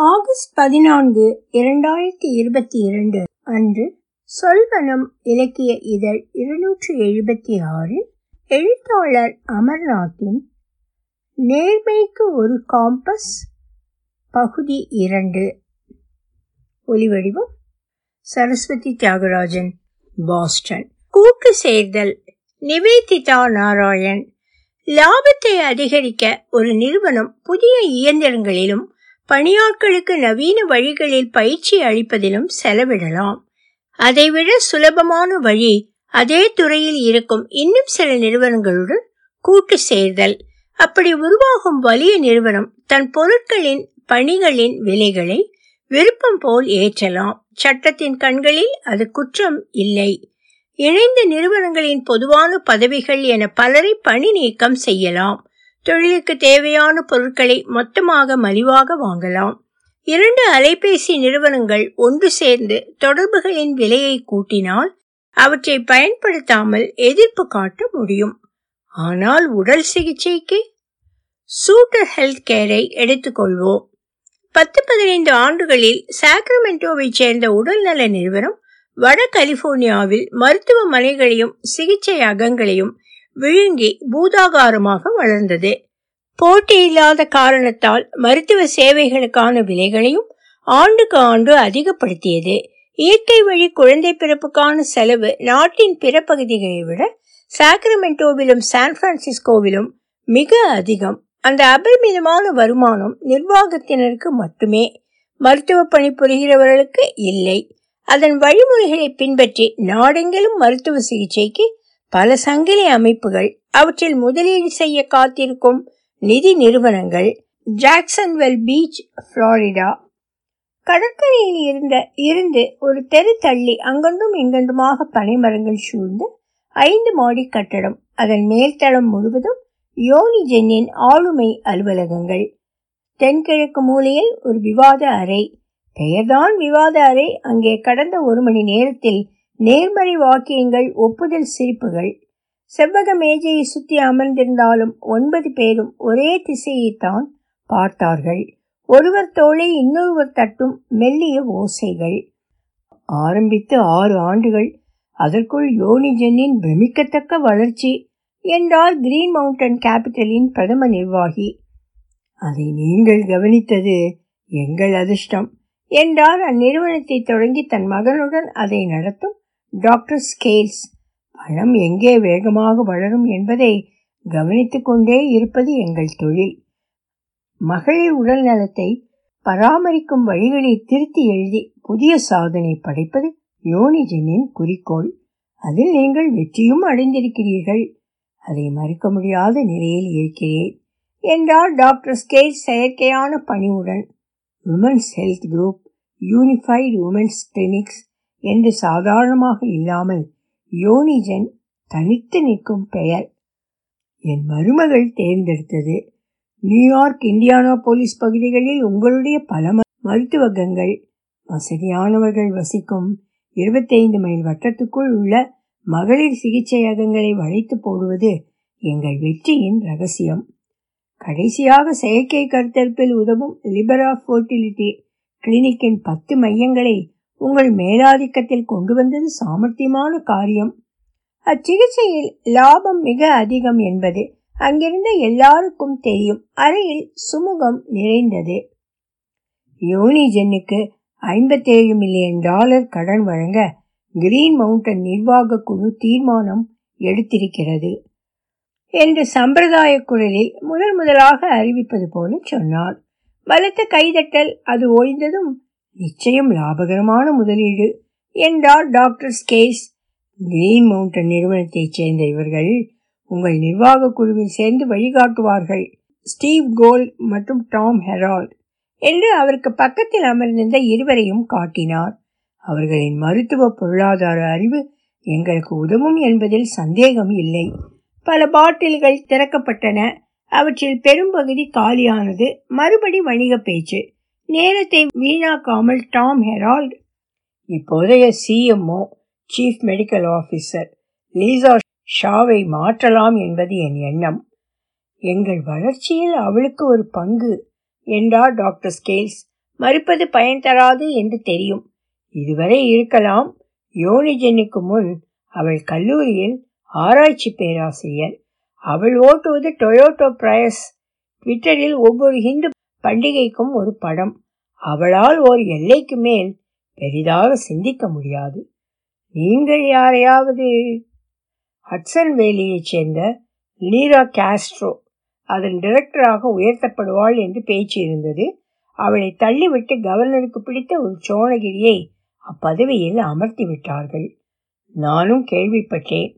August பதினான்கு இரண்டாயிரத்தி இருபத்தி இரண்டு அன்று சொல்வனம் இலக்கிய இதழ் இருநூற்றி எழுபத்தி ஆறில் எழுத்தாளர் அமர்நாத்தின் நேர்மைக்கு ஒரு காம்பஸ் பகுதி இரண்டு. ஒலிவடிவம் சரஸ்வதி தியாகராஜன் பாஸ்டன். கூட்டு சேர்தல் நிவேதிதா நாராயண். லாபத்தை அதிகரிக்க ஒரு நிறுவனம் புதிய இயந்திரங்களிலும் பணியாட்களுக்கு நவீன வழிகளில் பயிற்சி அளிப்பதிலும் செலவிடலாம். அதைவிட சுலபமான வழி அதே துறையில் இருக்கும் இன்னும் சில நிறுவனங்களுடன் கூட்டு சேர்தல். அப்படி உருவாகும் வலிய நிறுவனம் தன் பொருட்களின் பணிகளின் விலைகளை விருப்பம் போல் ஏற்றலாம். சட்டத்தின் கண்களில் அது குற்றம் இல்லை. இணைந்த நிறுவனங்களின் பொதுவான பதவிகள் என பலரை பணி நீக்கம் செய்யலாம். தொழிலுக்கு தேவையான பொருட்களை மொத்தமாக மலிவாக வாங்கலாம். இரண்டு அலைபேசி நிறுவனங்கள் ஒன்று சேர்ந்து தொடர்புகளின் விலையை கூட்டினால் அவற்றை பயன்படுத்தாமல் எதிர்ப்பு காட்ட முடியும். ஆனால் உடல் சிகிச்சைக்கு சூட்டர் ஹெல்த் கேரை எடுத்துக்கொள்வோம். பத்து பதினைந்து ஆண்டுகளில் சாக்ரமெண்டோவை சேர்ந்த உடல்நல நிறுவனம் வட கலிபோர்னியாவில் மருத்துவமனைகளையும் சிகிச்சை அகங்களையும் விழுங்கி பூதாகாரமாக வளர்ந்தது. போட்டி இல்லாத காரணத்தால் மருத்துவ சேவைகளுக்கான விலைகளையும் ஆண்டுக்கு ஆண்டு அதிகப்படுத்தியது. இயற்கை வழி குழந்தை பிறப்புக்கான செலவு நாட்டின் பிற பகுதிகளை விட சாக்ரமெண்டோவிலும் சான் பிரான்சிஸ்கோவிலும் மிக அதிகம். அந்த அபரிமிதமான வருமானம் நிர்வாகத்தினருக்கு மட்டுமே. மருத்துவ பணி புரிகிறவர்களுக்கு இல்லை. அதன் வழிமுறைகளை பின்பற்றி நாடெங்கிலும் மருத்துவ சிகிச்சைக்கு பல சங்கிலி அமைப்புகள் அவற்றில் முதலீடு செய்ய காத்திருக்கும் நிதி நிறுவனங்கள் ஜாக்சன்வெல் பீச் புளோரிடா கடற்கரையில் இருந்த இருந்து ஒரு தெரு தள்ளி அங்கொன்றும் இங்கொன்றுமாக பனைமரங்கள் சூழ்ந்து ஐந்து மாடி கட்டடம் அதன் மேல்தளம் முழுவதும் யோனி ஜென்னின் ஆளுமை அலுவலகங்கள். தென்கிழக்கு மூலையில் ஒரு விவாத அறை பெயர்தான் விவாத அறை. அங்கே கடந்த ஒரு மணி நேரத்தில் நேர்மறை வாக்கியங்கள் ஒப்புதல் சிரிப்புகள். செவ்வக மேஜையை சுற்றி அமர்ந்திருந்தாலும் ஒன்பது பேரும் ஒரே திசையைத்தான் பார்த்தார்கள். ஒருவர் தோளை இன்னொருவர் தட்டும் மெல்லிய ஓசைகள். ஆரம்பித்து ஆறு ஆண்டுகள். அதற்குள் யோனிஜனின் பிரமிக்கத்தக்க வளர்ச்சி என்றார் கிரீன் மவுண்டன் கேபிட்டலின் பிரதம நிர்வாகி. அதை நீங்கள் கவனித்தது எங்கள் அதிர்ஷ்டம் என்றார் அந்நிறுவனத்தை தொடங்கி தன் மகனுடன் அதை நடத்தும் டாக்டர் ஸ்கேல்ஸ் பணம் எங்கே வேகமாக வளரும் என்பதை கவனித்து கொண்டே இருப்பது எங்கள் தொழில். மகளிர் உடல் நலத்தை பராமரிக்கும் வழிகளை திருத்தி எழுதி புதிய சாதனை படைப்பது யோனிஜனின் குறிக்கோள். அதில் நீங்கள் வெற்றியும் அடைந்திருக்கிறீர்கள். அதை மறுக்க முடியாத நிலையில் இருக்கிறேன் என்றார் டாக்டர் ஸ்கேல் செயற்கையான பணிவுடன். Women's health group unified women's clinics என்று சாதாரணமாக இல்லாமல் யோனிஜன் தனித்து நிற்கும் பெயர். என் மருமகள் தேர்ந்தெடுத்தது. நியூயார்க் இந்தியானா போலீஸ் பகுதிகளில் உங்களுடைய பல மருத்துவகங்கள். வசதியானவர்கள் வசிக்கும் இருபத்தைந்து மைல் வட்டத்துக்குள் உள்ள மகளிர் சிகிச்சையகங்களை வளைத்து போடுவது எங்கள் வெற்றியின் ரகசியம். கடைசியாக செயற்கை கருத்தரிப்பில் உதவும் லிபர் ஆஃப் ஃபர்டிலிட்டி கிளினிக்கின் பத்து மையங்களை உங்கள் மேலாதிக்கத்தில் கொண்டு வந்தது சாமர்த்தியமான காரியம். அச்சிகிச்சையில் லாபம் மிக அதிகம் என்பது அங்கிருந்த எல்லாருக்கும் தெரியும். அறையில் சுமூகம் நிறைந்தது. யோனிஜென்னுக்கு ஐம்பத்தேழு மில்லியன் டாலர் கடன் வழங்க கிரீன் மவுண்டன் நிர்வாக குழு தீர்மானம் எடுத்திருக்கிறது என்று சம்பிரதாய குரலில் முதல் முதலாக அறிவிப்பது போல சொன்னார் பலத்த கைதட்டல் அது ஓய்ந்ததும் நிச்சயம் லாபகரமான முதலீடு என்றார் டாக்டர் ஸ்கேஸ். கிரீன் மவுண்டன் நிறுவனத்தைச் சேர்ந்த இவர்கள் உங்கள் நிர்வாக குழுவில் சேர்ந்து வழிகாட்டுவார்கள். ஸ்டீவ் கோல் மற்றும் டாம் ஹெரால்ட் என்று அவருக்கு பக்கத்தில் அமர்ந்திருந்த இருவரையும் காட்டினார். அவர்களின் மருத்துவ பொருளாதார அறிவு எங்களுக்கு உதவும் என்பதில் சந்தேகம் இல்லை. பல பாட்டில்கள் திறக்கப்பட்டன. அவற்றில் பெரும்பகுதி காலியானது. மறுபடி வணிக பேச்சு. நேரத்தை வீணாக்காமல் டாம் ஹெரால்ட். இப்போதைய CMO chief medical officer Lisa ஷாவை மாற்றலாம் என்பது என் எண்ணம். எங்கள் வளர்ச்சியில் அவளுக்கு ஒரு பங்கு என்றார் டாக்டர் ஸ்கேல்ஸ்? மறுப்பது பயன் தராது என்று தெரியும். இதுவரை இருக்கலாம். யோனிஜனுக்கு முன் அவள் கல்லூரியில் ஆராய்ச்சி பேராசிரியர். அவள் ஓட்டுவது டொயோட்டோ பிரயஸ் ட்விட்டரில் ஒவ்வொரு ஹிந்து பண்டிகைக்கும் ஒரு படம். அவளால் ஒரு எல்லைக்கு மேல் பெரிதாக சிந்திக்க முடியாது. நீங்கள் யாரையாவது ஹட்சன் வேலியைச் சேர்ந்த லீரா காஸ்ட்ரோ அதன் டிரெக்டராக உயர்த்தப்படுவாள் என்று பேச்சு இருந்தது. அவளை தள்ளிவிட்டு கவர்னருக்கு பிடித்த ஒரு சோழகிரியை அப்பதவியில் அமர்த்தி விட்டார்கள். நானும் கேள்விப்பட்டேன்.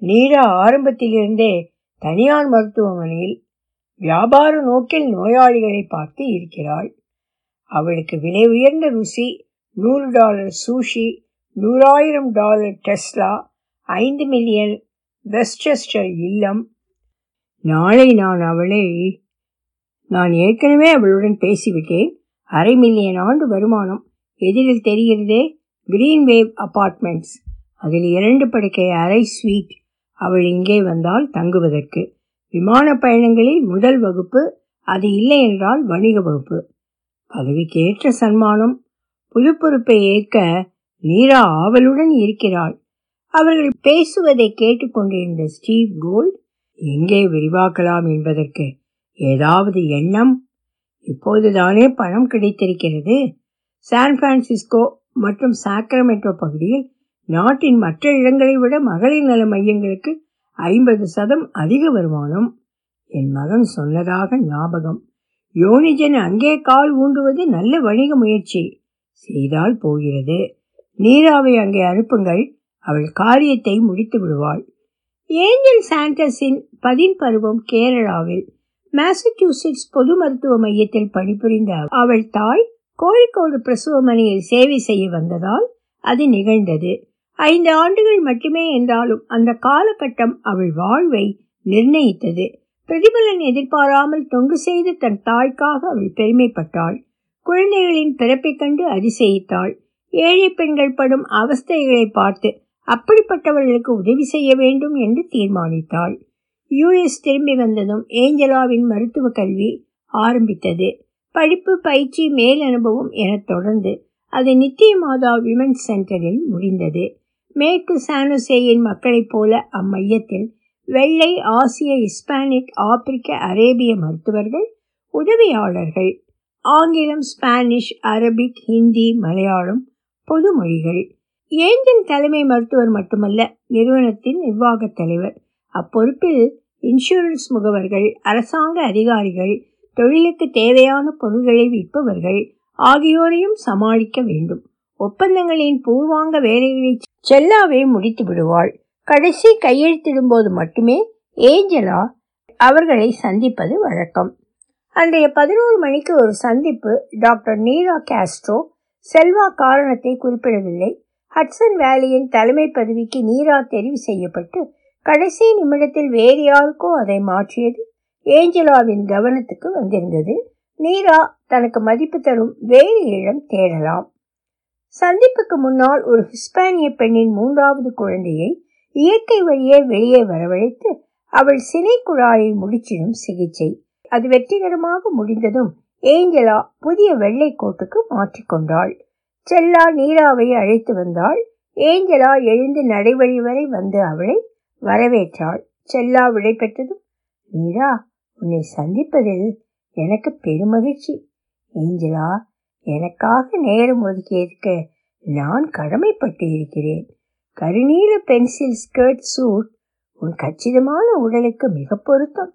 நீரா ஆரம்பத்திலிருந்தே தனியார் மருத்துவமனையில் வியாபார நோக்கில் நோயாளிகளை பார்த்து இருக்கிறாள். அவளுக்கு விலை உயர்ந்த ருசி நூறு டாலர் சூஷி நூறாயிரம் டாலர் டெஸ்லா ஐந்து மில்லியன் வெஸ்டெஸ்டர் இல்லம். நாளை நான் அவளை நான் ஏற்கனவே அவளுடன் பேசிவிட்டேன். அரை மில்லியன் ஆண்டு வருமானம். எதிரில் தெரிகிறதே கிரீன் வேவ் அபார்ட்மெண்ட்ஸ் அதில் இரண்டு படுக்கை அரை ஸ்வீட் அவள் இங்கே வந்தால் தங்குவதற்கு. விமான பயணங்களில் முதல் வகுப்பு அது இல்லை என்றால் வணிக வகுப்பு. பதவிக்கு ஏற்ற சன்மானம். புது பொறுப்பை ஏற்க நீரா ஆவலுடன் இருக்கிறாள். அவர்கள் பேசுவதை கேட்டுக்கொண்டிருந்த ஸ்டீவ் கோல்ட் எங்கே விரிவாக்கலாம் என்பதற்கு ஏதாவது எண்ணம்? இப்போதுதானே பணம் கிடைத்திருக்கிறது. சான் பிரான்சிஸ்கோ மற்றும் சாக்ரமெண்டோ பகுதியில் நாட்டின் மற்ற இடங்களை விட மகளிர் நல மையங்களுக்கு ஐம்பது சதம் அதிக வருமானம். என் மகன் சொன்னதாக ஞாபகம். யோனிஜன் அங்கே கால் ஊண்டுவது நல்ல வணிக முயற்சி. செய்தால் போகிறது. நீராவை அங்கே அனுப்புங்கள். அவள் காரியத்தை முடித்து விடுவாள். ஏஞ்சல் சாண்டஸின் பதின் பருவம் கேரளாவில் மாசச்சூசெட்ஸ் பொது மருத்துவ மையத்தில் பணிபுரிந்த அவள் தாய் கோழிக்கோடு பிரசவமனையில் சேவை செய்ய வந்ததால் அது நிகழ்ந்தது. ஐந்து ஆண்டுகள் மட்டுமே என்றாலும் அந்த காலகட்டம் அவள் வாழ்வை நிர்ணயித்தது. பிரதிபலன் எதிர்பாராமல் தொண்டு செய்து தன் தாய்க்காக அவள் பெருமைப்பட்டாள். குழந்தைகளின் பிறப்பைக் கண்டு அதிசயித்தாள். ஏழை பெண்கள் படும் அவஸ்தைகளை பார்த்து அப்படிப்பட்டவர்களுக்கு உதவி செய்ய வேண்டும் என்று தீர்மானித்தாள். யுஎஸ் திரும்பி வந்ததும் ஏஞ்சலாவின் மருத்துவ கல்வி ஆரம்பித்தது. படிப்பு பயிற்சி மேல் அனுபவம் என தொடர்ந்து அது நித்திய மாதா விமென்ஸ் சென்டரில் முடிந்தது. மேற்கு சானுசேயின் மக்களைப் போல அம்மையத்தில் வெள்ளை ஆசிய இஸ்பானிக் ஆப்பிரிக்க அரேபிய மருத்துவர்கள் உதவியாளர்கள் ஆங்கிலம் ஸ்பானிஷ் அரபிக் ஹிந்தி மலையாளம் பொது மொழிகள் ஏஞ்சல் தலைமை மருத்துவர் மட்டுமல்ல நிறுவனத்தின் நிர்வாகத் தலைவர். அப்பொறுப்பில் இன்சூரன்ஸ் முகவர்கள் அரசாங்க அதிகாரிகள் தொழிலுக்கு தேவையான பொருள்களை விற்பவர்கள் ஆகியோரையும் சமாளிக்க வேண்டும். ஒப்பந்தங்களின் பூர்வாங்க வேலைகளை செல்லாவே முடித்து விடுவாள். கடைசி கையெழுத்திடும்போது மட்டுமே ஏஞ்சலா அவர்களை சந்திப்பது வழக்கம். அன்றைய பதினோரு மணிக்கு ஒரு சந்திப்பு டாக்டர் நீரா காஸ்ட்ரோ செல்வா காரணத்தை குறிப்பிடவில்லை. ஹட்சன் வேலியின் தலைமை பதவிக்கு நீரா தெரிவு செய்யப்பட்டு கடைசி நிமிடத்தில் வேறு யாருக்கோ அதை மாற்றியது ஏஞ்சலாவின் கவனத்துக்கு வந்திருந்தது. நீரா தனக்கு மதிப்பு தரும் வேறு இடம் தேடலாம். சந்திப்புக்கு முன்னால் ஒரு ஹிஸ்பானிய பெண்ணின் மூன்றாவது குழந்தையை இயற்கை வழியே வெளியே வரவழைத்து அவள் சினை குழாயை முடிச்சிடும் சிகிச்சை. அது வெற்றிகரமாக முடிந்ததும் ஏஞ்சலா புதிய வெள்ளை கோட்டுக்கு மாற்றிக்கொண்டாள் செல்லா நீராவை அழைத்து வந்தாள். ஏஞ்சலா எழுந்து நடைவழி வரை வந்து அவளை வரவேற்றாள். செல்லா விடை பெற்றதும் நீரா உன்னை சந்திப்பதில் எனக்கு பெருமகிழ்ச்சி. ஏஞ்சலா எனக்காக நேரம் ஒதுக்கியதுக்கு நான் கடமைப்பட்டு இருக்கிறேன் கருநீல பென்சில் ஸ்கர்ட் சூட் உன் கச்சிதமான உடலுக்கு மிக பொருத்தம்.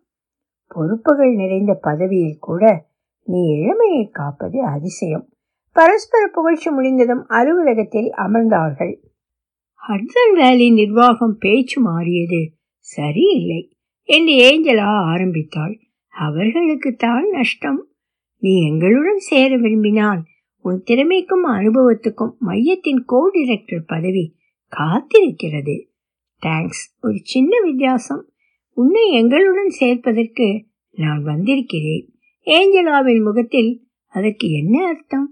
பொறுப்புகள் நிறைந்த பதவியில் கூட நீ இளமையை காப்பது அதிசயம். பரஸ்பர புகழ்ச்சி முடிந்ததும் அலுவலகத்தில் அமர்ந்தார்கள். ஹட்சன் வேலி நிர்வாகம் பேச்சு மாறியது சரியில்லை என்று ஏஞ்சலா ஆரம்பித்தாள். அவர்களுக்கு தான் நஷ்டம். நீ எங்களுடன் சேர விரும்பினால் உன் திறமைக்கும் அனுபவத்துக்கும் மையத்தின் கோ டிரெக்டர் பதவி காத்திருக்கிறது. தேங்க்ஸ் ஒரு சின்ன வித்தியாசம். உன்னை எங்களுடன் சேர்ப்பதற்கு நான் வந்திருக்கிறேன். ஏஞ்சலாவின் முகத்தில் அதற்கு என்ன அர்த்தம்?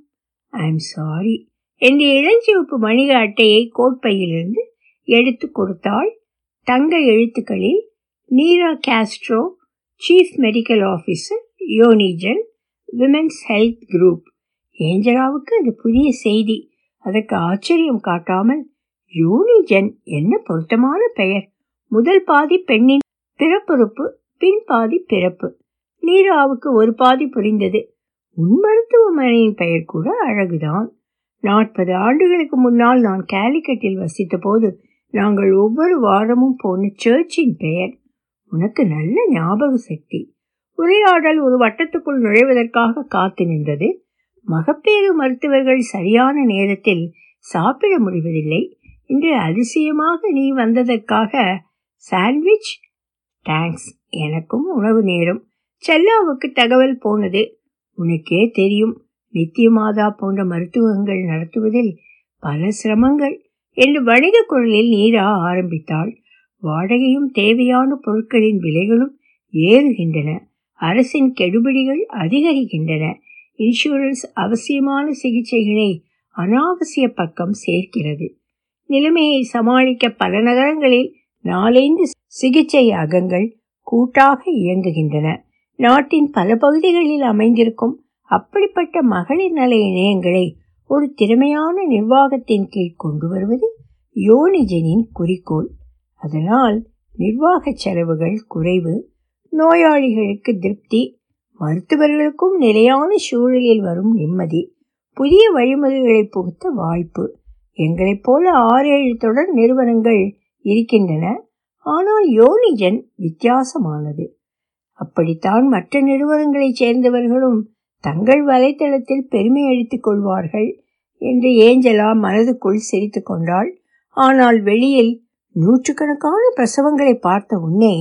ஐ எம் சாரி என்று இளஞ்சிவப்பு வணிக அட்டையை கோட்பையிலிருந்து எடுத்து கொடுத்தாள். தங்க எழுத்துக்களில் Neera Castro chief medical officer யோனிஜன் women's health group ஏஞ்சலாவுக்கு அது புதிய செய்தி. அதற்கு ஆச்சரியம் காட்டாமல் யூனிஜென் என்ன பொருத்தமான பெயர்? முதல் பாதி பெண்ணின் பிறப்புறுப்பு பின் பாதி பிறப்பு. நீராவுக்கு ஒரு பாதி புரிந்தது. உன் மருத்துவமனையின் பெயர் கூட அழகுதான். நாற்பது ஆண்டுகளுக்கு முன்னால் நான் கேலிக்கட்டில் வசித்த போது நாங்கள் ஒவ்வொரு வாரமும் போன சர்ச்சின் பெயர். உனக்கு நல்ல ஞாபக சக்தி. உரையாடல் ஒரு வட்டத்துக்குள் நுழைவதற்காக காத்து நின்றது. மகப்பேறு மருத்துவர்கள் சரியான நேரத்தில் சாப்பிட முடிவதில்லை. இன்று அதிசயமாக நீ வந்ததற்காக சாண்ட்விச் தேங்க்ஸ் எனக்கும் உணவு நேரம். செல்லாவுக்கு தகவல் போனது. உனக்கே தெரியும் நித்தியமாதா போன்ற மருத்துவங்கள் நடத்துவதில் பல சிரமங்கள். என்று வணிக குரலில் நீரா ஆரம்பித்தாள். வாடகையும் தேவையான பொருட்களின் விலைகளும் ஏறுகின்றன. அரசின் கெடுபிடிகள் அதிகரிக்கின்றன. இன்சூரன்ஸ் அவசியமான சிகிச்சைகளை அனாவசிய பக்கம் சேர்க்கிறது. நிலைமையை சமாளிக்க பல நகரங்களில் நாலைந்து சிகிச்சை அகங்கள் கூட்டாக இயங்குகின்றன. நாட்டின் பல பகுதிகளில் அமைந்திருக்கும் அப்படிப்பட்ட மகளிர் நல இணையங்களை ஒரு திறமையான நிர்வாகத்தின் கீழ் கொண்டு வருவது யோனிஜனின் குறிக்கோள். அதனால் நிர்வாக செலவுகள் குறைவு நோயாளிகளுக்கு திருப்தி மருத்துவர்களுக்கும் நிலையான சூழலில் வரும் நிம்மதி புதிய வழிமுறைகளை புகுத்த வாய்ப்பு. எங்களைப் போல ஆறு ஏழு தொடர் நிறுவனங்கள் இருக்கின்றன. ஆனால் யோனிஜன் வித்தியாசமானது. அப்படித்தான் மற்ற நிறுவனங்களைச் சேர்ந்தவர்களும் தங்கள் வலைத்தளத்தில் பெருமை அளித்துக் கொள்வார்கள் என்று ஏஞ்சலா மனதுக்குள் சிரித்து கொண்டாள். ஆனால் வெளியில் நூற்றுக்கணக்கான பிரசவங்களை பார்த்த உன்னே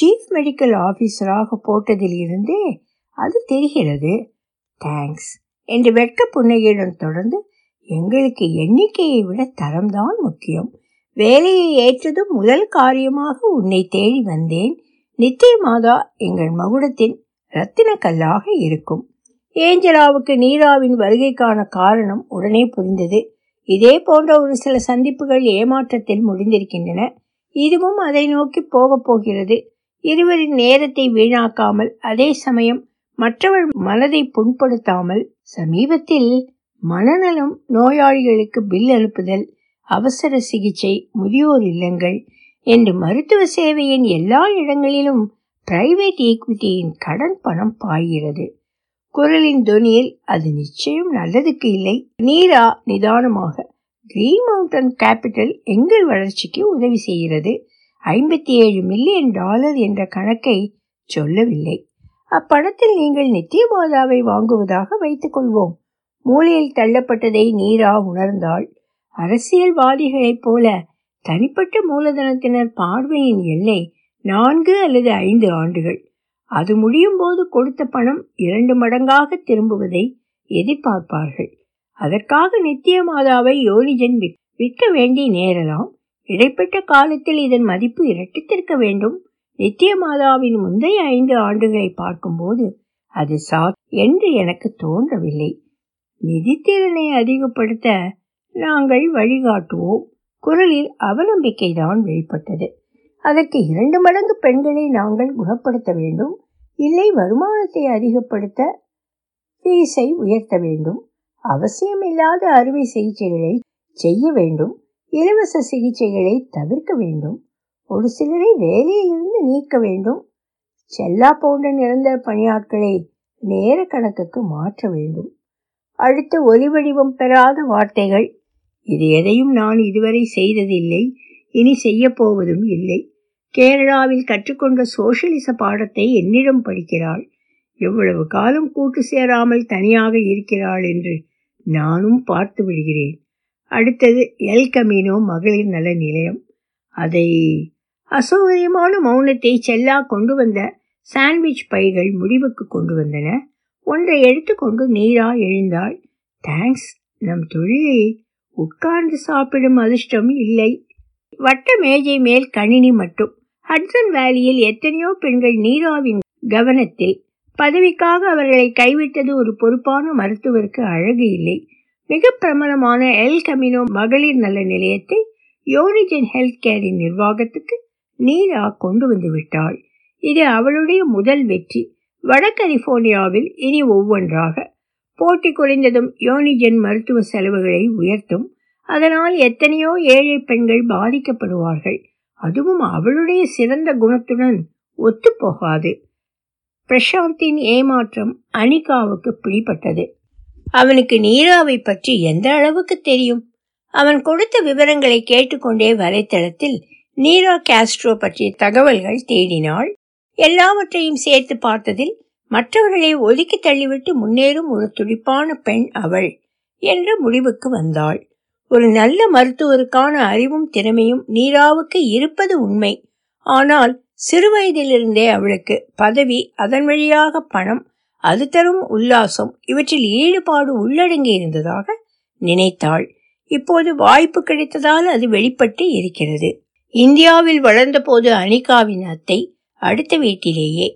சீஃப் மெடிக்கல் ஆஃபீஸராக போட்டதில் இருந்தே அது தெரிகிறது. தேங்க்ஸ் என்று வெட்க புன்னகையுடன் தொடர்ந்து எங்களுக்கு எண்ணிக்கையை விட தரம்தான் முக்கியம். வேலையை ஏற்றதும் முதல் காரியமாக உன்னை தேடி வந்தேன். நித்திய மாதா எங்கள் மகுடத்தின் ரத்தின கல்லாக இருக்கும். ஏஞ்சலாவுக்கு நீராவின் வருகைக்கான காரணம் உடனே புரிந்தது. இதே போன்ற ஒரு சில சந்திப்புகள் ஏமாற்றத்தில் முடிந்திருக்கின்றன. இதுவும் அதை நோக்கி போகப் போகிறது. இருவரின் நேரத்தை வீணாக்காமல் அதே சமயம் மற்றவர் மனதை புண்படுத்தாமல் சமீபத்தில் மனநலம் நோயாளிகளுக்கு பில் அனுப்புதல் அவசர சிகிச்சை முதியோர் இல்லங்கள் என்று மருத்துவ சேவையின் எல்லா இடங்களிலும் பிரைவேட் ஈக்விட்டியின் கடன் பணம் பாய்கிறது. குரலின் தொனியில் அது நிச்சயம் நல்லதுக்கு இல்லை. நீரா நிதானமாக கிரீன் மவுண்டன் கேபிட்டல் எங்கள் வளர்ச்சிக்கு உதவி செய்கிறது. ஐம்பத்தி ஏழு மில்லியன் டாலர் என்ற கணக்கை சொல்லவில்லை. அப்பணத்தில் நீங்கள் நித்தியமாதாவை வாங்குவதாக வைத்துக் கொள்வோம். மூலையில் தள்ளப்பட்டதை நீரா உணர்ந்தாள். அரசியல்வாதிகளைப் போல தனிப்பட்ட மூலதனத்தினர் பார்வையின் எல்லை நான்கு அல்லது ஐந்து ஆண்டுகள். அது முடியும் போது கொடுத்த பணம் இரண்டு மடங்காக திரும்புவதை எதிர்பார்ப்பார்கள். அதற்காக நித்தியமாதாவை யோனிஜன் விற்க வேண்டி நேரலாம். இடைப்பட்ட காலத்தில் இதன் மதிப்பு இரட்டித்திருக்க வேண்டும். நித்தியமாதாவின் முந்தைய ஐந்து ஆண்டுகளை பார்க்கும்போது அது சா என்று எனக்கு தோன்றவில்லை. நிதித்திறனை அதிகப்படுத்த நாங்கள் வழிகாட்டுவோம். குரலில் அவநம்பிக்கைதான் வெளிப்பட்டது. அதற்கு இரண்டு மடங்கு பெண்களை நாங்கள் குணப்படுத்த வேண்டும். இல்லை வருமானத்தை அதிகப்படுத்த ஃபீஸை உயர்த்த வேண்டும். அவசியமில்லாத அறுவை சிகிச்சைகளை செய்ய வேண்டும். இலவச சிகிச்சைகளை தவிர்க்க வேண்டும். ஒரு சிலரை வேலையிலிருந்து நீக்க வேண்டும். செல்லா போன்ற நிரந்தர பணியாட்களை நேர கணக்குக்கு மாற்ற வேண்டும். அடுத்த ஒலிவடிவம் பெறாத வார்த்தைகள். இது எதையும் நான் இதுவரை செய்ததில்லை. இனி செய்யப்போவதும் இல்லை. கேரளாவில் கற்றுக்கொண்ட சோசியலிச பாடத்தை என்னிடம் படிக்கிறாள். எவ்வளவு காலம் கூட்டு சேராமல் தனியாக இருக்கிறாள் என்று நானும் பார்த்து விடுகிறேன். அடுத்தது எல் கமீனோ மகளிர் நல நிலையம். அதை அசௌகரியமான மௌனத்தை செல்லா கொண்டு வந்த சாண்ட்விச் பைகள் முடிவுக்கு கொண்டு வந்தன. ஒன்றை எடுத்துக்கொண்டு நீரா எழுந்தாள். தேங்க்ஸ் நம் தொழிலில் உட்கார்ந்து சாப்பிடும் அதிர்ஷ்டம் இல்லை. வட்ட மேஜை மேல் கணினி மட்டும். ஹட்சன் வேலியில் எத்தனையோ பெண்கள் நீராவின் கவனத்தில். பதவிக்காக அவர்களை கைவிட்டது ஒரு பொறுப்பான மருத்துவருக்கு அழகு இல்லை. மிக பிரபலமான எல் கமினோ மகளிர் நல நிலையத்தை யோனிஜன் ஹெல்த் கேரின் நிர்வாகத்துக்கு நீரா கொண்டு வந்து விட்டாள். இது அவளுடைய முதல் வெற்றி. வட கலிபோர்னியாவில் இனி ஒவ்வொன்றாக போட்டி குறைந்ததும் யோனிஜன் மருத்துவ செலவுகளை உயர்த்தும். அதனால் எத்தனையோ ஏழை பெண்கள் பாதிக்கப்படுவார்கள். அதுவும் அவளுடைய சிறந்த குணத்துடன் ஒத்துப்போகாது. பிரசாந்தின் ஏமாற்றம் அனிகாவுக்கு பிடிப்பட்டது அவனுக்கு நீராவை பற்றி எந்த அளவுக்கு தெரியும்? அவன் கொடுத்த விவரங்களை கேட்டுக்கொண்டே வலைத்தளத்தில் நீரா காஸ்ட்ரோ பற்றிய தகவல்கள் தேடினாள். எல்லாவற்றையும் சேர்த்து பார்த்ததில் மற்றவர்களை ஒதுக்கி தள்ளிவிட்டு முன்னேறும் ஒரு துடிப்பான பெண் அவள் என்ற முடிவுக்கு வந்தாள். ஒரு நல்ல மருத்துவருக்கான அறிவும் திறமையும் நீராவுக்கு இருப்பது உண்மை. ஆனால் சிறுவயதிலிருந்தே அவளுக்கு பதவி அதன் வழியாக பணம் அது தரும் உல்லாசம் இவற்றில் ஈடுபாடு உள்ளடங்கி இருந்ததாக நினைத்தாள். இப்போது வாய்ப்பு கிடைத்ததால் அது வெளிப்பட்டு இருக்கிறது. இந்தியாவில் வளர்ந்தபோது அனிகாவின் அத்தை அடுத்த வீட்டிலேயே.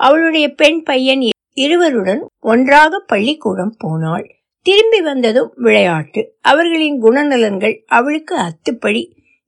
அவளுடைய பெண் பையன் இருவருடன் ஒன்றாக பள்ளிக்கூடம் போனாள். திரும்பி வந்ததும் விளையாட்டு. அவர்களின் குணநலன்கள் அவளுக்கு அத்துப்படி.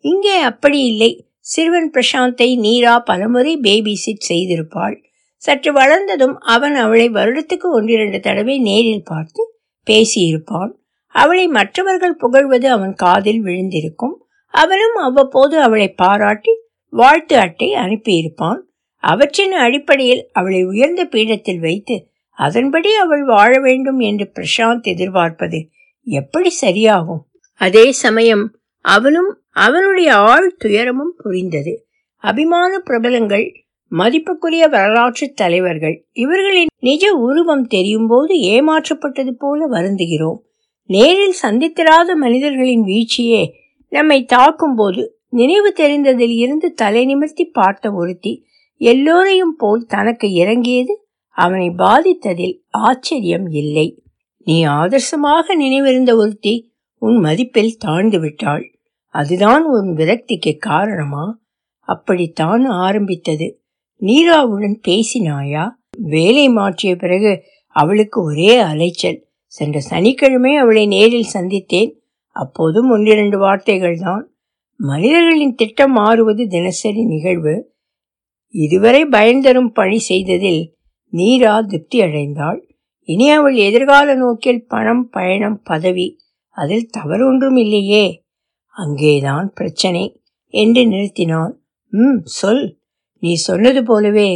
இங்கே அப்படி இல்லை. சிறுவன் பிரசாந்தை நீரா பலமுறை பேபி சிட் செய்திருப்பாள். சற்று வளர்ந்ததும் அவன் அவளை வருடத்துக்கு ஒன்றிரண்டு தடவை நேரில் பார்த்து பேசியிருப்பான். அவளை மற்றவர்கள் புகழ்வது அவன் காதில் விழுந்திருக்கும். அவனும் அவ்வப்போது அவளை பாராட்டி வாழ்த்து அட்டை அனுப்பியிருப்பான். அவற்றின் அடிப்படையில் அவளை உயர்ந்த பீடத்தில் வைத்து அதன்படி அவள் வாழ வேண்டும் என்று பிரசாந்த் எதிர்பார்ப்பது எப்படி சரியாகும்? அதே சமயம் அவனும் அவனுடைய ஆள் துயரமும் புரிந்தது. அபிமான பிரபலங்கள் மதிப்புக்குரிய வரலாற்று தலைவர்கள் இவர்களின் நிஜ உருவம் தெரியும் போது ஏமாற்றப்பட்டது போல வருந்துகிறோம். நேரில் சந்தித்திராத மனிதர்களின் வீழ்ச்சியே நம்மை தாக்கும் போது நினைவு தெரிந்ததில் இருந்து தலை நிமிர்த்தி பார்த்த ஒருத்தி எல்லோரையும் போல் தனக்கு இறங்கியது அவனை பாதித்ததில் ஆச்சரியம் இல்லை. நீ ஆதர்சமாக நினைவிருந்த ஒருத்தி உன் மதிப்பில் தாழ்ந்து விட்டாள். அதுதான் உன் விரக்திக்கு காரணமா? அப்படித்தான் ஆரம்பித்தது. நீராவுடன் பேசினாயா? வேலை மாற்றிய பிறகு அவளுக்கு ஒரே அலைச்சல். சென்ற சனிக்கிழமை அவளை நேரில் சந்தித்தேன். அப்போதும் ஒன்றிரண்டு வார்த்தைகள் தான் மனிதர்களின் திட்டம் மாறுவது தினசரி நிகழ்வு. இதுவரை பயன்தரும் பணி செய்ததில் நீரா திருப்தி அடைந்தாள். இனி அவள் எதிர்கால நோக்கில் பணம் பயணம் பதவி அதில் தவறு ஒன்றும் இல்லையே. அங்கேதான் பிரச்சனை. என்று நிறுத்தினான். ம் சொல். நீ சொன்னது போலவே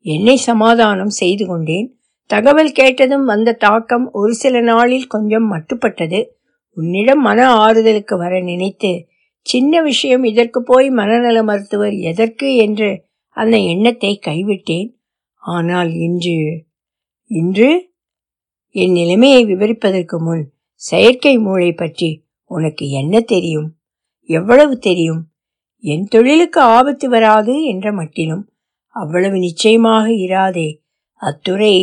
என்னை சமாதானம் செய்து கொண்டேன். தகவல் கேட்டதும் வந்த தாக்கம் ஒரு சில நாளில் கொஞ்சம் மட்டுப்பட்டது. உன்னிடம் மன ஆறுதலுக்கு வர நினைத்து சின்ன விஷயம் இதற்கு போய் மனநல மருத்துவர் எதற்கு என்று அந்த எண்ணத்தை கைவிட்டேன். ஆனால் இன்று இன்று என் நிலைமையை விவரிப்பதற்கு முன் செயற்கை மூளை பற்றி உனக்கு என்ன தெரியும்? எவ்வளவு தெரியும்? என் தொழிலுக்கு ஆபத்து வராது என்ற மட்டிலும் அவ்வளவு நிச்சயமாக இராதே. அத்துறை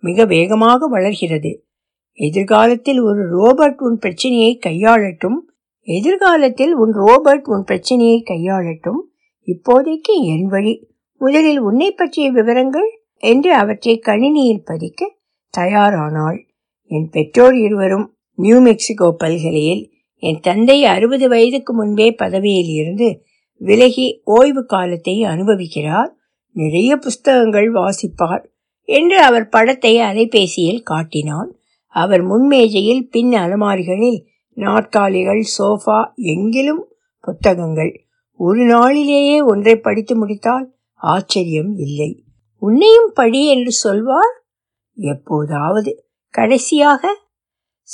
மிக வேகமாக வளர்கிறது. எதிர்காலத்தில் ஒரு ரோபர்ட் உன் பிரச்சனையை கையாளட்டும். எதிர்காலத்தில் உன் ரோபர்ட் உன் பிரச்சனையை கையாளட்டும். இப்போதைக்கு என் வழி. முதலில் உன்னை பற்றிய விவரங்கள் என்று அவற்றை கணினியில் பதிக்க தயாரானாள். என் பெற்றோர் இருவரும் நியூ மெக்சிகோ பல்கலையில் என் தந்தை அறுபது வயதுக்கு முன்பே பதவியில் இருந்து விலகி ஓய்வு காலத்தை அனுபவிக்கிறார். நிறைய புஸ்தகங்கள் வாசிப்பார் என்று அவர் படத்தை அலைபேசியில் காட்டினான். அவர் முன்மேஜையில் பின் அலமாரிகளில் நாற்காலிகள் சோஃபா எங்கிலும் புத்தகங்கள். ஒரு நாளிலேயே ஒன்றை படித்து முடித்தால் ஆச்சரியம் இல்லை. உன்னையும் படி என்று சொல்வார்? எப்போதாவது. கடைசியாக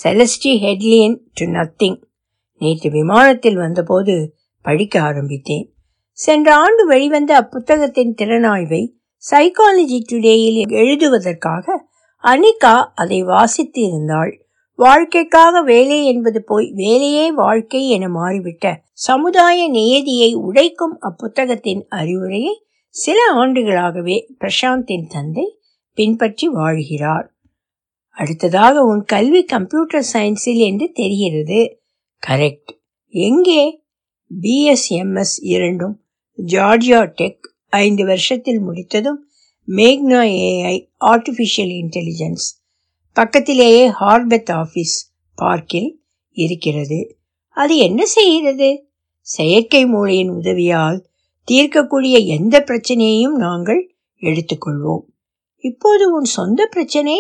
செலஸ்டி ஹெட்லியன் டு நத்திங். நேற்று விமானத்தில் வந்தபோது படிக்க ஆரம்பித்தேன். சென்ற ஆண்டு வெளிவந்த அப்புத்தகத்தின் திறனாய்வை சைக்காலஜி டுடேயில் எழுதுவதற்காக அனிகா அதை வாசித்து இருந்தாள் வாழ்க்கைக்காக வேலை என்பது போய் வேலையே வாழ்க்கை என மாறிவிட்ட சமுதாய நியதியை உடைக்கும் அப்புத்தகத்தின் அறிவுரையை சில ஆண்டுகளாகவே பிரசாந்தின் தந்தை பின்பற்றி வாழ்கிறார். அடுத்ததாக உன் கல்வி கம்ப்யூட்டர் சயின்ஸில் என்று தெரிகிறது. கரெக்ட். எங்கே? பிஎஸ்எம்எஸ் இரண்டும் ஜார்ஜியா டெக் ஐந்து வருஷத்தில் முடித்ததும் மேக்னா ஏஐ ஆர்டிஃபிஷியல் இன்டெலிஜென்ஸ் பக்கத்திலேயே ஹார்பெத் ஆஃபீஸ் பார்க்கில் இருக்கிறது. அது என்ன செய்கிறது? செயற்கை மூளையின் உதவியால் தீர்க்கக்கூடிய எந்த பிரச்சனையையும் நாங்கள் எடுத்துக்கொள்வோம். இப்போது உன் சொந்த பிரச்சனை?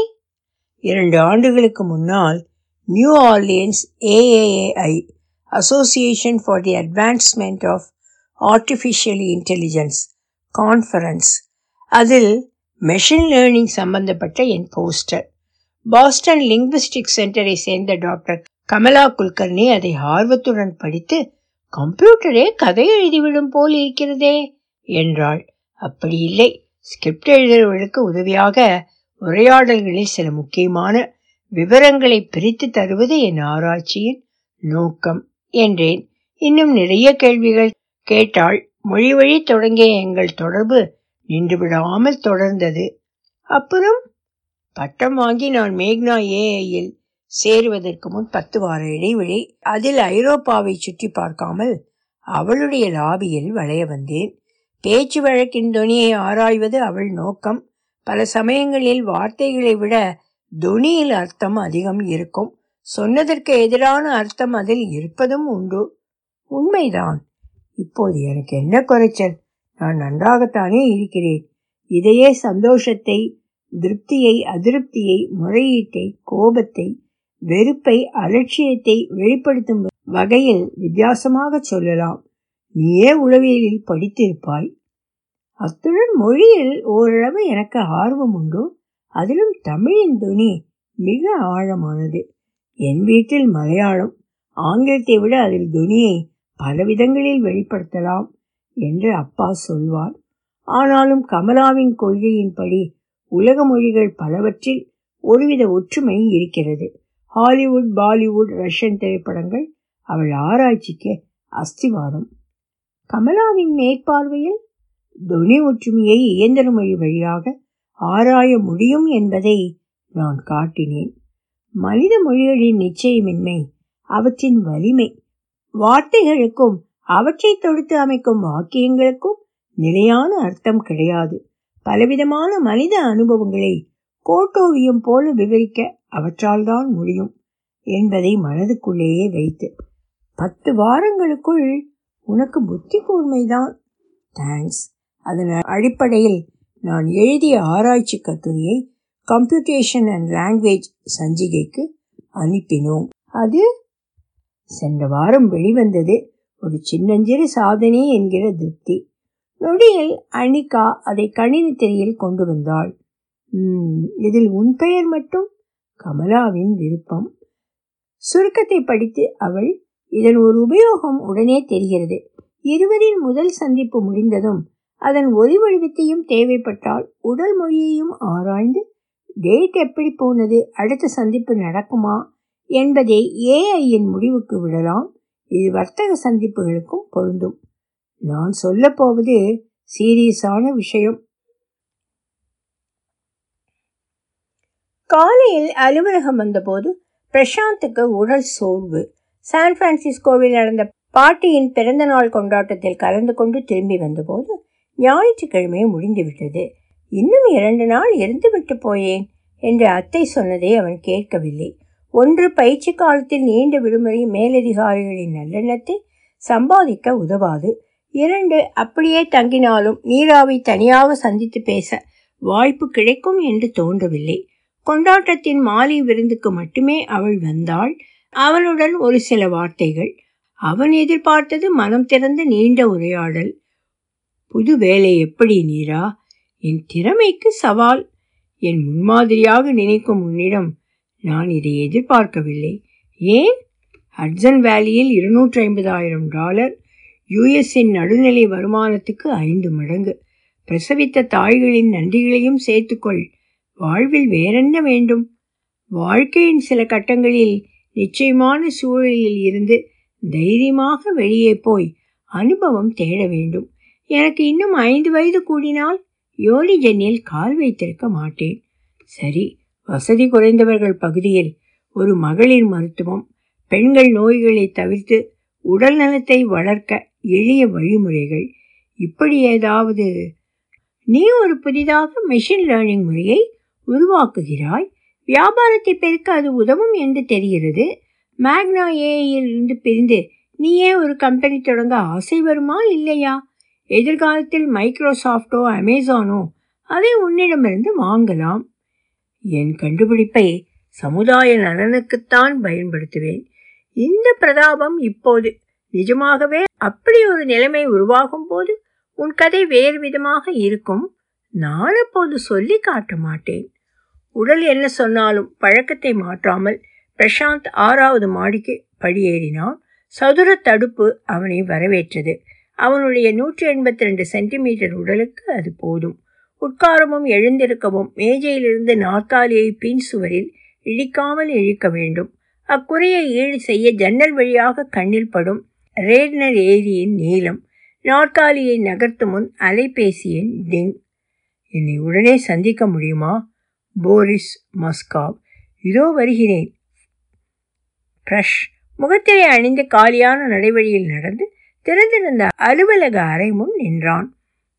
இரண்டு ஆண்டுகளுக்கு முன்னால் New Orleans AAAI association for the advancement of artificial intelligence conference அதில் மெஷின் லேர்னிங் சம்பந்தப்பட்ட என் போஸ்டர் பாஸ்டன் லிங்குவிஸ்டிக் சென்டரை சேர்ந்த டாக்டர் கமலா குல்கர்னி அதை ஆர்வத்துடன் படித்து கம்ப்யூட்டரே கதை எழுதிவிடும் போல் இருக்கிறதே என்றாள். அப்படி இல்லை. ஸ்கிரிப்ட் எழுதுகிறவர்களுக்கு உதவியாக உரையாடல்களில் சில முக்கியமான விவரங்களை பிரித்து தருவது என் ஆராய்ச்சியின் நோக்கம். என்றேன். இன்னும் நிறைய கேள்விகள் கேட்டாள். மொழி வழி தொடங்கிய எங்கள் தொடர்பு நின்று விடாமல் தொடர்ந்தது. அப்புறம் பட்டம் வாங்கி நான் மேக்னா ஏஐயில் சேருவதற்கு முன் பத்து வார இடைவெளி அதில் ஐரோப்பாவை சுற்றி பார்க்காமல் அவளுடைய லாபியில் வளைய வந்தேன். பேச்சு வழக்கின் துணியை ஆராய்வது அவள் நோக்கம். பல சமயங்களில் வார்த்தைகளை விட துணியில் அர்த்தம் அதிகம் இருக்கும். சொன்னதற்கு எதிரான அர்த்தம் அதில் இருப்பதும் உண்டு. உண்மைதான். இப்போது எனக்கு என்ன குறைச்சல்? நான் நன்றாகத்தானே இருக்கிறேன். இதையே சந்தோஷத்தை திருப்தியை அதிருப்தியை முறையீட்டை கோபத்தை வெறுப்பை அலட்சியத்தை வெளிப்படுத்தும் வகையில் வித்தியாசமாக சொல்லலாம். நீயே உளவியலில் படித்திருப்பாய். அத்துடன் மொழியில் ஓரளவு எனக்கு ஆர்வம் உண்டு. அதிலும் தமிழின் துணி மிக ஆழமானது. என் வீட்டில் மலையாளம். ஆங்கிலத்தை விட அதில் துணியை பலவிதங்களில் வெளிப்படுத்தலாம் என்று அப்பா சொல்வார். ஆனாலும் கமலாவின் கொள்கையின்படி உலக மொழிகள் பலவற்றில் ஒருவித ஒற்றுமை இருக்கிறது. ஹாலிவுட் பாலிவுட் ரஷ்யன் திரைப்படங்கள் அவள் ஆராய்ச்சிக்கு அஸ்திவாரம். கமலாவின் மேற்பார்வையில் துணி ஒற்றுமையை இயந்திர மொழி வழியாக ஆராய முடியும் என்பதை நான் காட்டினேன். மனித மொழிகளின் நிச்சயமின்மை அவற்றின் வலிமை வார்த்தைகளுக்கும் அவற்றை தொடுத்து அமைக்கும் வாக்கியங்களுக்கும் நிலையான அர்த்தம் கிடையாது. பலவிதமான மனித அனுபவங்களை கோட்டோவியம் போல விவரிக்க அவற்றால் தான் முடியும் என்பதை மனதுக்குள்ளேயே வைத்து பத்து வாரங்களுக்குள் உனக்கு புத்தி கூர்மைதான். தேங்க்ஸ் அதன் அடிப்படையில் நான் எழுதிய ஆராய்ச்சி கட்டுரையை கம்ப்யூட்டேஷன் அண்ட் லாங்குவேஜ் சஞ்சிகைக்கு அனுப்பினோம். அது சென்ற வாரம் வெளிவந்தது. ஒரு சின்னஞ்சிறு சாதனை என்கிற திருப்தி. நொடியில் அனிகா அதை கணினி திரையில் கொண்டு வந்தாள். இதில் உன் பெயர் மட்டும்? கமலாவின் விருப்பம். சுருக்கத்தை படித்து அவள் இதன் ஒரு உபயோகம் உடனே தெரிகிறது. இருவரின் முதல் சந்திப்பு முடிந்ததும் அதன் ஒலி வடிவத்தையும் தேவைப்பட்டால் உடல் மொழியையும் ஆராய்ந்து டேட் எப்படி போனது? அடுத்த சந்திப்பு நடக்குமா? என்பதை ஏஐயின் முடிவுக்கு விடலாம். இது வர்த்தக சந்திப்புகளுக்கும் பொருந்தும். நான் சொல்ல போவது சீரியஸான விஷயம். காலையில் அலுவலகம் வந்தபோது பிரசாந்துக்கு உடல் சோர்வு. சான் பிரான்சிஸ்கோவில் நடந்த பாட்டியின் பிறந்தநாள் கொண்டாட்டத்தில் கலந்து கொண்டு திரும்பி வந்தபோது ஞாயிற்றுக்கிழமை முடிந்துவிட்டது. இன்னும் இரண்டு நாள் இருந்துவிட்டு போயேன் என்று அத்தை சொன்னதை அவன் கேட்கவில்லை. ஒன்று பயிற்சி காலத்தில் நீண்ட விடுமுறை மேலதிகாரிகளின் நல்லெண்ணத்தை சம்பாதிக்க உதவாது. இரண்டு அப்படியே தங்கினாலும் நீராவை தனியாக சந்தித்து பேச வாய்ப்பு கிடைக்கும் என்று தோன்றவில்லை. கொண்டாட்டத்தின் மாலை விருந்துக்கு மட்டுமே அவள் வந்தாள். அவனுடன் ஒரு சில வார்த்தைகள். அவன் எதிர்பார்த்தது மனம் திறந்த நீண்ட உரையாடல். புது வேலை எப்படி நீரா? என் திறமைக்கு சவால். என் முன்மாதிரியாக நினைக்கும் உன்னிடம் நான் இதை எதிர்பார்க்கவில்லை. ஏன்? ஹட்சன் வேலியில் இருநூற்றி ஐம்பதாயிரம் டாலர் யுஎஸ்இன் நடுநிலை வருமானத்துக்கு ஐந்து மடங்கு. பிரசவித்த தாய்களின் நன்றிகளையும் சேர்த்துக்கொள். வாழ்வில் வேறென்ன வேண்டும்? வாழ்க்கையின் சில கட்டங்களில் நிச்சயமான சூழலில் இருந்து தைரியமாக வெளியே போய் அனுபவம் தேட வேண்டும். எனக்கு இன்னும் ஐந்து வயது கூடினால் யோனி கால் வைத்திருக்க மாட்டேன். சரி வசதி குறைந்தவர்கள் பகுதியில் ஒரு மகளிர் மருத்துவம் பெண்கள் நோய்களை தவிர்த்து உடல் நலத்தை வளர்க்க எளிய வழிமுறைகள். இப்படி ஏதாவது நீ ஒரு புதிதாக மெஷின் லேர்னிங் முறையை உருவாக்குகிறாய்? வியாபாரத்தை பெருக்க அது உதவும் என்று தெரிகிறது. மேக்னா ஏஐயிலிருந்து பிரிந்து நீயே ஒரு கம்பெனி தொடங்க ஆசை வருமா இல்லையா? எதிர்காலத்தில் மைக்ரோசாஃப்டோ அமேசானோ அதை உன்னிடமிருந்து வாங்கலாம். என் கண்டுபிடிப்பை சமுதாய நலனுக்குத்தான் பயன்படுத்துவேன். இந்த பிரதாபம் இப்போது நிஜமாகவே அப்படி ஒரு நிலைமை உருவாகும் போது உன் கதை வேறு விதமாக இருக்கும். நான் அப்போது சொல்லி காட்ட மாட்டேன். உடல் என்ன சொன்னாலும் பழக்கத்தை மாற்றாமல் பிரசாந்த் ஆறாவது மாடிக்கு படியேறினான். சதுர தடுப்பு அவனை வரவேற்றது. அவனுடைய நூற்றி எண்பத்தி ரெண்டு சென்டிமீட்டர் உடலுக்கு அது போதும். உட்காரமும் எழுந்திருக்கவும் மேஜையிலிருந்து நாற்காலியை பின் சுவரில் இழிக்காமல் இழிக்க வேண்டும். அக்குறையை ஈடு செய்ய ஜன்னல் வழியாக கண்ணில் படும் ரேட்னர் ஏரியின் நீளம் நாற்காலியை நகர்த்தும் முன் அலைபேசியின் டிங். என்னை உடனே சந்திக்க முடியுமா? Boris Maskov. இதோ வருகிறேன். ப்ரஷ். முகத்திரை அணிந்து காலியான நடைவழியில் நடந்து திறந்திருந்த அலுவலக அறை முன் நின்றான்.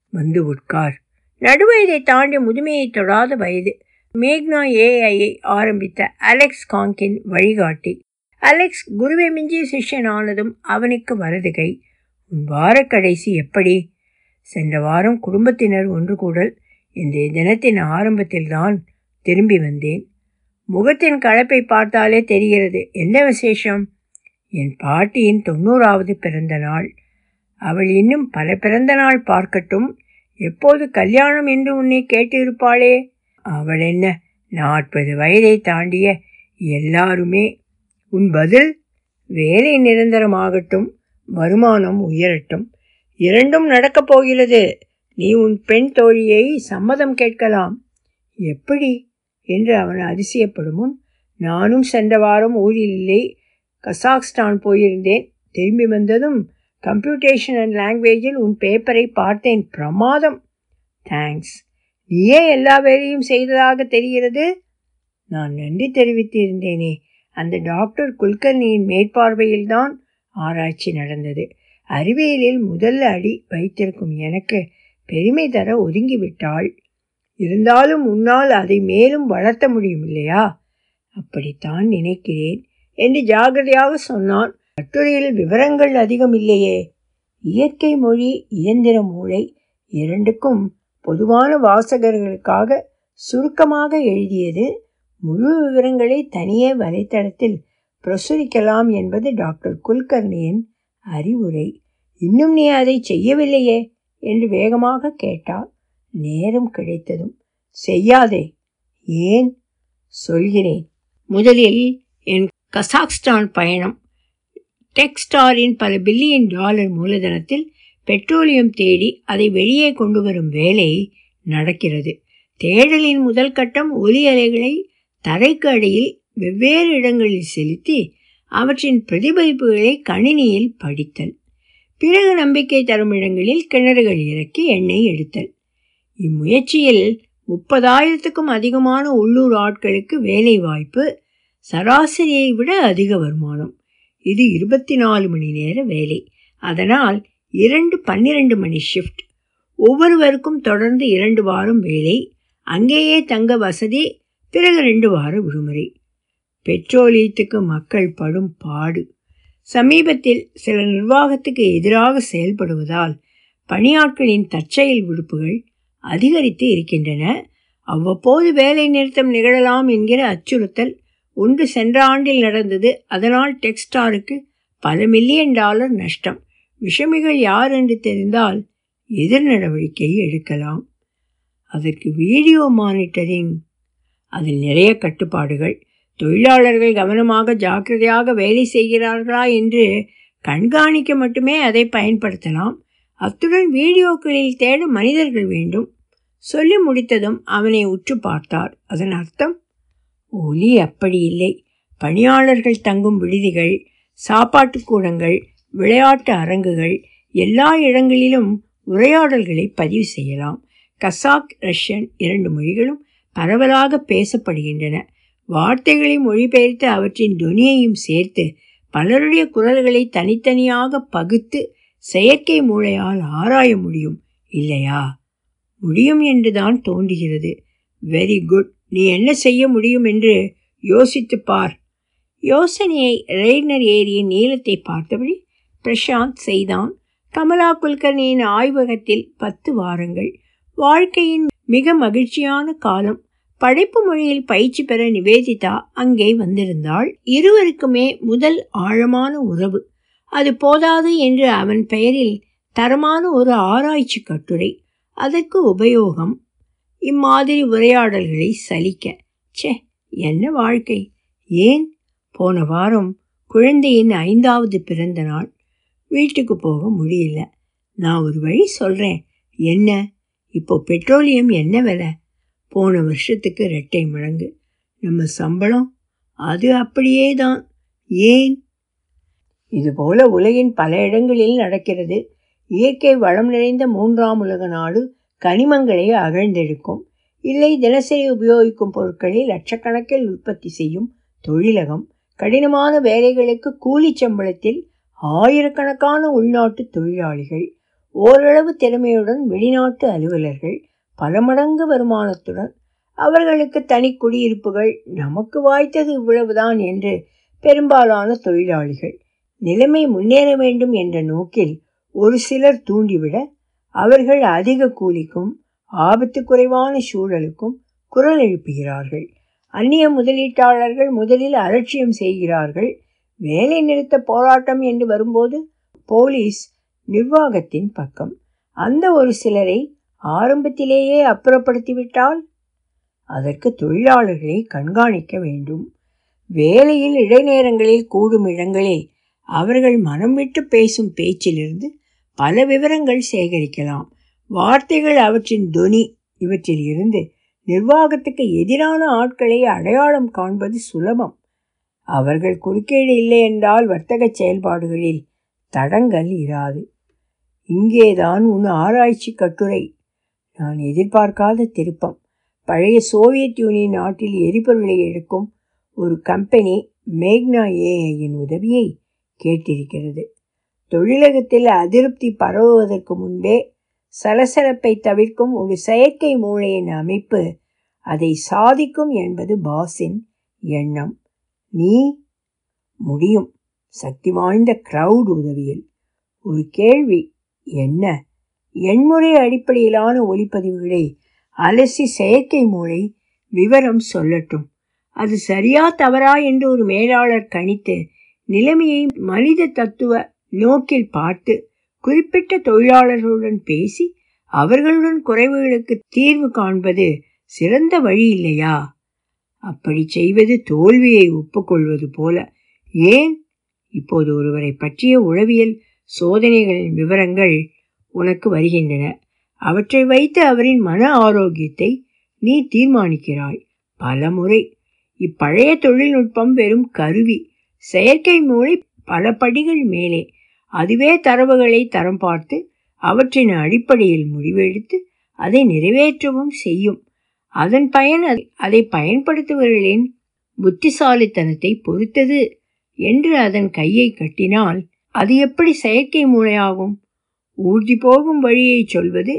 வந்து உட்கார். நடுவயதை தாண்டி முதுமையை தொடாத வயது. மேக்னா ஏஐயை ஆரம்பித்த அலெக்ஸ் காங்கின் வழிகாட்டி. அலெக்ஸ் குருவை மிஞ்சிய சிஷ்யன் ஆனதும் அவனுக்கு வருதுகை. உன் வார கடைசி எப்படி? சென்ற வாரம் குடும்பத்தினர் ஒன்று கூடல். இன்றைய தினத்தின் ஆரம்பத்தில்தான் திரும்பி வந்தேன். முகத்தின் கலப்பை பார்த்தாலே தெரிகிறது. என்ன விசேஷம்? என் பாட்டியின் தொண்ணூறாவது பிறந்த நாள் அவள் இன்னும் பல பிறந்த நாள் பார்க்கட்டும். எப்போது கல்யாணம் என்று உன்னை கேட்டிருப்பாளே? அவள் என்ன நாற்பது வயதை தாண்டிய எல்லாருமே? உன் பதில்? வேலை நிரந்தரமாகட்டும் வருமானம் உயரட்டும். இரண்டும் நடக்கப் போகிறது. நீ உன் பெண் தோழியை சம்மதம் கேட்கலாம். எப்படி? என்று அவன் அதிசயப்படும் முன் நானும் சென்ற வாரம் ஊரில் இல்லை. கசாக்ஸ்தான் போயிருந்தேன். திரும்பி வந்ததும் கம்ப்யூட்டேஷன் அண்ட் லாங்குவேஜில் உன் பேப்பரை பார்த்தேன். பிரமாதம். தேங்க்ஸ் நீயே எல்லா வேலையும் செய்ததாக தெரிகிறது? நான் நன்றி தெரிவித்திருந்தேனே. அந்த டாக்டர் குல்கர்ணியின் மேற்பார்வையில்தான் ஆராய்ச்சி நடந்தது. அறிவியலில் முதல் அடி வைத்திருக்கும் எனக்கு பெருமை தர ஒதுங்கிவிட்டாள். இருந்தாலும் உன்னால் அதை மேலும் வளர்த்த முடியும் இல்லையா? அப்படித்தான் நினைக்கிறேன். என்று ஜாகிரதையாக சொன்னான். கட்டுரையில் விவரங்கள் அதிகம் இல்லையே. இயற்கை மொழி இயந்திர மூளை இரண்டுக்கும் பொதுவான வாசகர்களுக்காக சுருக்கமாக எழுதியது முழு விவரங்களை தனியே வலைத்தளத்தில் பிரசுரிக்கலாம் என்பது டாக்டர் குல்கர்ணியின் அறிவுரை. இன்னும் நீ அதை செய்யவில்லையே என்று வேகமாக கேட்டால் நேரம் கிடைத்ததும் செய்யாதே ஏன்? சொல்கிறேன். முதலில் என் கசாக்ஸ்தான் பயணம். டெக்ஸ்டாரின் பல பில்லியன் டாலர் மூலதனத்தில் பெட்ரோலியம் தேடி அதை வெளியே கொண்டு வரும் வேலை நடக்கிறது. தேடலின் முதல் கட்டம் ஒலி அலைகளை தரைக்கு அடியில் வெவ்வேறு இடங்களில் செலுத்தி அவற்றின் பிரதிபலிப்புகளை கணினியில் படித்தல். பிறகு நம்பிக்கை தரும் இடங்களில் கிணறுகள் இறக்கி எண்ணெய் எடுத்தல். இம்முயற்சியில் முப்பதாயிரத்துக்கும் அதிகமான உள்ளூர் ஆட்களுக்கு வேலை வாய்ப்பு சராசரியை விட அதிக வருமானம். இது இருபத்தி நாலு மணி நேர வேலை. அதனால் இரண்டு பன்னிரண்டு மணி ஷிஃப்ட் ஒவ்வொருவருக்கும் தொடர்ந்து இரண்டு வாரம் வேலை. அங்கேயே தங்க வசதி. பிறகு ரெண்டு வார விடுமுறை. பெட்ரோலியத்துக்கு மக்கள் படும் பாடு. சமீபத்தில் சில நிர்வாகத்துக்கு எதிராக செயல்படுவதால் பணியாட்களின் தற்செயல் விடுப்புகள் அதிகரித்து இருக்கின்றன. அவ்வப்போது வேலை நிறுத்தம் நிகழலாம் என்கிற அச்சுறுத்தல் ஒன்று சென்ற ஆண்டில் நடந்தது அதனால் டெக்ஸ்டாருக்கு பல மில்லியன் டாலர் நஷ்டம். விஷமிகள் யார் என்று தெரிந்தால் எதிர் நடவடிக்கை எடுக்கலாம். அதற்கு வீடியோ மானிட்டரிங் அதில் நிறைய கட்டுப்பாடுகள். தொழிலாளர்கள் கவனமாக ஜாக்கிரதையாக வேலை செய்கிறார்களா என்று கண்காணிக்க மட்டுமே அதை பயன்படுத்தலாம். அத்துடன் வீடியோக்களில் தேட மனிதர்கள் வேண்டும். சொல்லி முடித்ததும் அவனை உற்று பார்த்தார். அதன் அர்த்தம் ஒலி அப்படி இல்லை. பணியாளர்கள் தங்கும் விடுதிகள் சாப்பாட்டு கூடங்கள் விளையாட்டு அரங்குகள் எல்லா இடங்களிலும் உரையாடல்களை பதிவு செய்யலாம். கசாக் ரஷ்யன் இரண்டு மொழிகளும் பரவலாக பேசப்படுகின்றன. வார்த்தைகளை மொழிபெயர்த்து அவற்றின் துனியையும் சேர்த்து பலருடைய குரல்களை தனித்தனியாக பகுத்து செயற்கை மூளையால் ஆராய முடியும் இல்லையா? முடியும் என்றுதான் தோன்றுகிறது. வெரி குட் நீ என்ன செய்ய முடியும் என்று யோசித்து பார். யோசனையை ரெய்னர் ஏரியின் நீளத்தை பார்த்தபடி பிரசாந்த் செய்தான். கமலா குல்கர்னியின் ஆய்வகத்தில் பத்து வாரங்கள். வாழ்க்கையின் மிக மகிழ்ச்சியான காலம். படைப்பு மொழியில் பயிற்சி பெற நிவேதிதா அங்கே வந்திருந்தாள். இருவருக்குமே முதல் ஆழமான உறவு. அது போதாது என்று அவன் பெயரில் தரமான ஒரு ஆராய்ச்சி கட்டுரை. அதற்கு உபயோகம் இம்மாதிரி உரையாடல்களை சலிக்க. ச்சே என்ன வாழ்க்கை? ஏன்? போன வாரம் குழந்தையின் ஐந்தாவது பிறந்த நாள். வீட்டுக்கு போக முடியல. நான் ஒரு வழி சொல்கிறேன் என்ன? இப்போ பெட்ரோலியம் என்ன விலை? போன வருஷத்துக்கு ரெட்டை மடங்கு. நம்ம சம்பளம்? அது அப்படியே தான் ஏன் இதுபோல உலகின் பல இடங்களில் நடக்கிறது. இயற்கை வளம் நிறைந்த மூன்றாம் உலக நாடு கனிமங்களை அகழ்ந்தெடுக்கும் இல்லை தினசரி உபயோகிக்கும் பொருட்களை லட்சக்கணக்கில் உற்பத்தி செய்யும் தொழிலகம் கடினமான வேலைகளுக்கு கூலி சம்பளத்தில் ஆயிரக்கணக்கான உள்நாட்டு தொழிலாளிகள் ஓரளவு திறமையுடன் வெளிநாட்டு அலுவலர்கள் பல மடங்கு வருமானத்துடன் அவர்களுக்கு தனி குடியிருப்புகள் நமக்கு வாய்த்தது இவ்வளவுதான் என்று பெரும்பாலான தொழிலாளிகள் நிலைமை முன்னேற வேண்டும் என்ற நோக்கில் ஒரு சிலர் தூண்டிவிட அவர்கள் அதிக கூலிக்கும் ஆபத்து குறைவான சூழலுக்கும் குரல் எழுப்புகிறார்கள். அந்நிய முதலீட்டாளர்கள் முதலில் அலட்சியம் செய்கிறார்கள். வேலை நிறுத்த போராட்டம் என்று வரும்போது போலீஸ் நிர்வாகத்தின் பக்கம். அந்த ஒரு சிலரை ஆரம்பத்திலேயே அப்புறப்படுத்திவிட்டால் அதற்கு தொழிலாளர்களை கண்காணிக்க வேண்டும். வேலையில் இடைநேரங்களில் கூடும் இடங்களில் அவர்கள் மனம் விட்டு பேசும் பேச்சிலிருந்து பல விவரங்கள் சேகரிக்கலாம். வார்த்தைகள் அவற்றின் தொனி இவற்றில் இருந்து நிர்வாகத்துக்கு எதிரான ஆட்களை அடையாளம் காண்பது சுலபம். அவர்கள் குறுக்கீடு இல்லை என்றால் வர்த்தக செயல்பாடுகளில் தடங்கள் இராது. இங்கேதான் உன் ஆராய்ச்சி கட்டுரை. நான் எதிர்பார்க்காத திருப்பம். பழைய சோவியத் யூனியன் நாட்டில் எரிபொருளை எடுக்கும் ஒரு கம்பெனி மேக்னா ஏஐயின் உதவியை கேட்டிருக்கிறது. தொழிலகத்தில் அதிருப்தி பரவுவதற்கு முன்பே சலசலப்பை தவிர்க்கும் ஒரு செயற்கை மூளையின் அமைப்பு அதை சாதிக்கும் என்பது பாஸின் எண்ணம். நீ முடியும். சக்தி வாய்ந்த கிரவுட் உதவியில். ஒரு கேள்வி. என்ன? எண்முறை அடிப்படையிலான ஒளிப்பதிவுகளை அலசி செயற்கை மூளை விவரம் சொல்லட்டும். அது சரியா தவறா என்று ஒரு மேலாளர் கணித்து நிலைமையை மனித தத்துவ நோக்கில் பார்த்து குறிப்பிட்ட தொழிலாளர்களுடன் பேசி அவர்களுடன் குறைவுகளுக்கு தீர்வு காண்பது சிறந்த வழி இல்லையா? அப்படி செய்வது தோல்வியை ஒப்புக்கொள்வது போல. ஏன்? இப்போது ஒருவரை பற்றிய உளவியல் சோதனைகளின் விவரங்கள் உனக்கு வருகின்றன. அவற்றை வைத்து அவரின் மன ஆரோக்கியத்தை நீ தீர்மானிக்கிறாய். பல முறை இப்பழைய தொழில்நுட்பம் வெறும் கருவி. செயற்கை மூளை பல படிகள் மேலே. அதுவே தரவுகளை தரம் பார்த்து அவற்றின் அடிப்படையில் முடிவெடுத்து அதை நிறைவேற்றவும் செய்யும். அதன் பயன் அதை பயன்படுத்துபவர்களின் புத்திசாலித்தனத்தை பொறுத்தது என்று அதன் கையை கட்டினால் அது எப்படி செயற்கை மூளையாகும்? ஊர்தி போகும் வழியை சொல்வது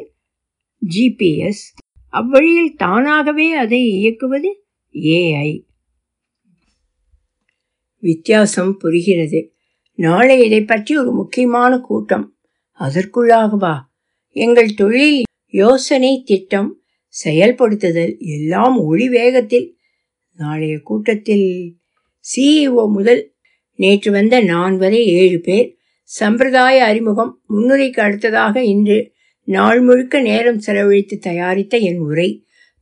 ஜிபிஎஸ் அவ்வழியில் தானாகவே அதை இயக்குவது ஏஐ வித்தியாசம் புரிகிறது. நாளை இதை பற்றி ஒரு முக்கியமான கூட்டம். அதற்குள்ளாகவா? எங்கள் தொழில் யோசனை திட்டம் செயல்படுத்துதல் எல்லாம் ஒளி வேகத்தில். நாளைய கூட்டத்தில் சிஇஓ முதல் நேற்று வந்த நான் வரை ஏழு பேர் சம்பிரதாய அறிமுகம் முன்னுரைக்கு அடுத்ததாக இன்று நாள் முழுக்க நேரம் செலவழித்து தயாரித்த என் உரை.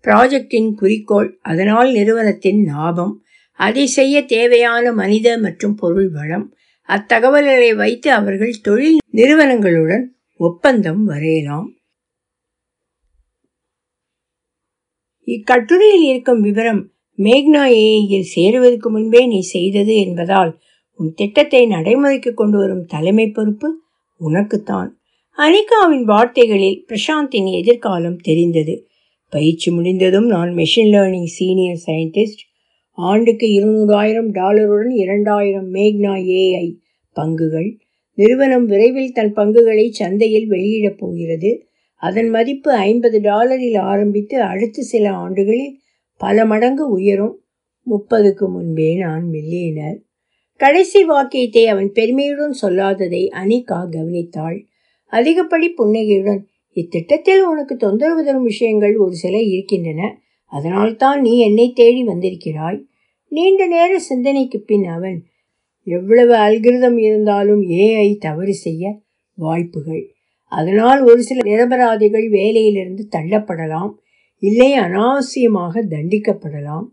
ப்ராஜெக்டின் குறிக்கோள் அதனால் நிறுவனத்தின் லாபம் அதை செய்ய தேவையான மனித மற்றும் பொருள் வளம் அத்தகவல்களை வைத்து அவர்கள் தொழில் நிறுவனங்களுடன் ஒப்பந்தம் வரையலாம். இக்கட்டுரையில் இருக்கும் விவரம் மேக்னா ஏஐயில் சேருவதற்கு முன்பே நீ செய்தது என்பதால் உன் திட்டத்தை நடைமுறைக்கு கொண்டு வரும் தலைமை பொறுப்பு உனக்குத்தான். அனிகாவின் வார்த்தைகளில் பிரசாந்தின் எதிர்காலம் தெரிந்தது. பயிற்சி முடிந்ததும் நான் மெஷின் லேர்னிங் சீனியர் சயின்டிஸ்ட் ஆண்டுக்கு இருநூறாயிரம் டாலருடன் இரண்டாயிரம் மேக்னா ஏஐ பங்குகள். நிறுவனம் விரைவில் தன் பங்குகளை சந்தையில் வெளியிடப் போகிறது. அதன் மதிப்பு ஐம்பது டாலரில் ஆரம்பித்து அடுத்த சில ஆண்டுகளில் பல மடங்கு உயரும். முப்பதுக்கு முன்பே நான் மில்லியனர். கடைசி வாக்கியத்தை அவன் பெருமையுடன் சொல்லாததை அனிகா கவனித்தாள். அதிகப்படி புன்னகையுடன் இத்திட்டத்தில் உனக்கு தொந்தரவு தரும் விஷயங்கள் ஒரு சில இருக்கின்றன. அதனால்தான் நீ என்னை தேடி வந்திருக்கிறாய். நீண்ட நேர சிந்தனைக்கு பின் அவன் எவ்வளவு அல்கிருதம் இருந்தாலும் ஏஐ தவறு செய்ய வாய்ப்புகள். அதனால் ஒரு சில நிரபராதிகள் வேலையிலிருந்து தள்ளப்படலாம். இல்லை அனாவசியமாக தண்டிக்கப்படலாம்.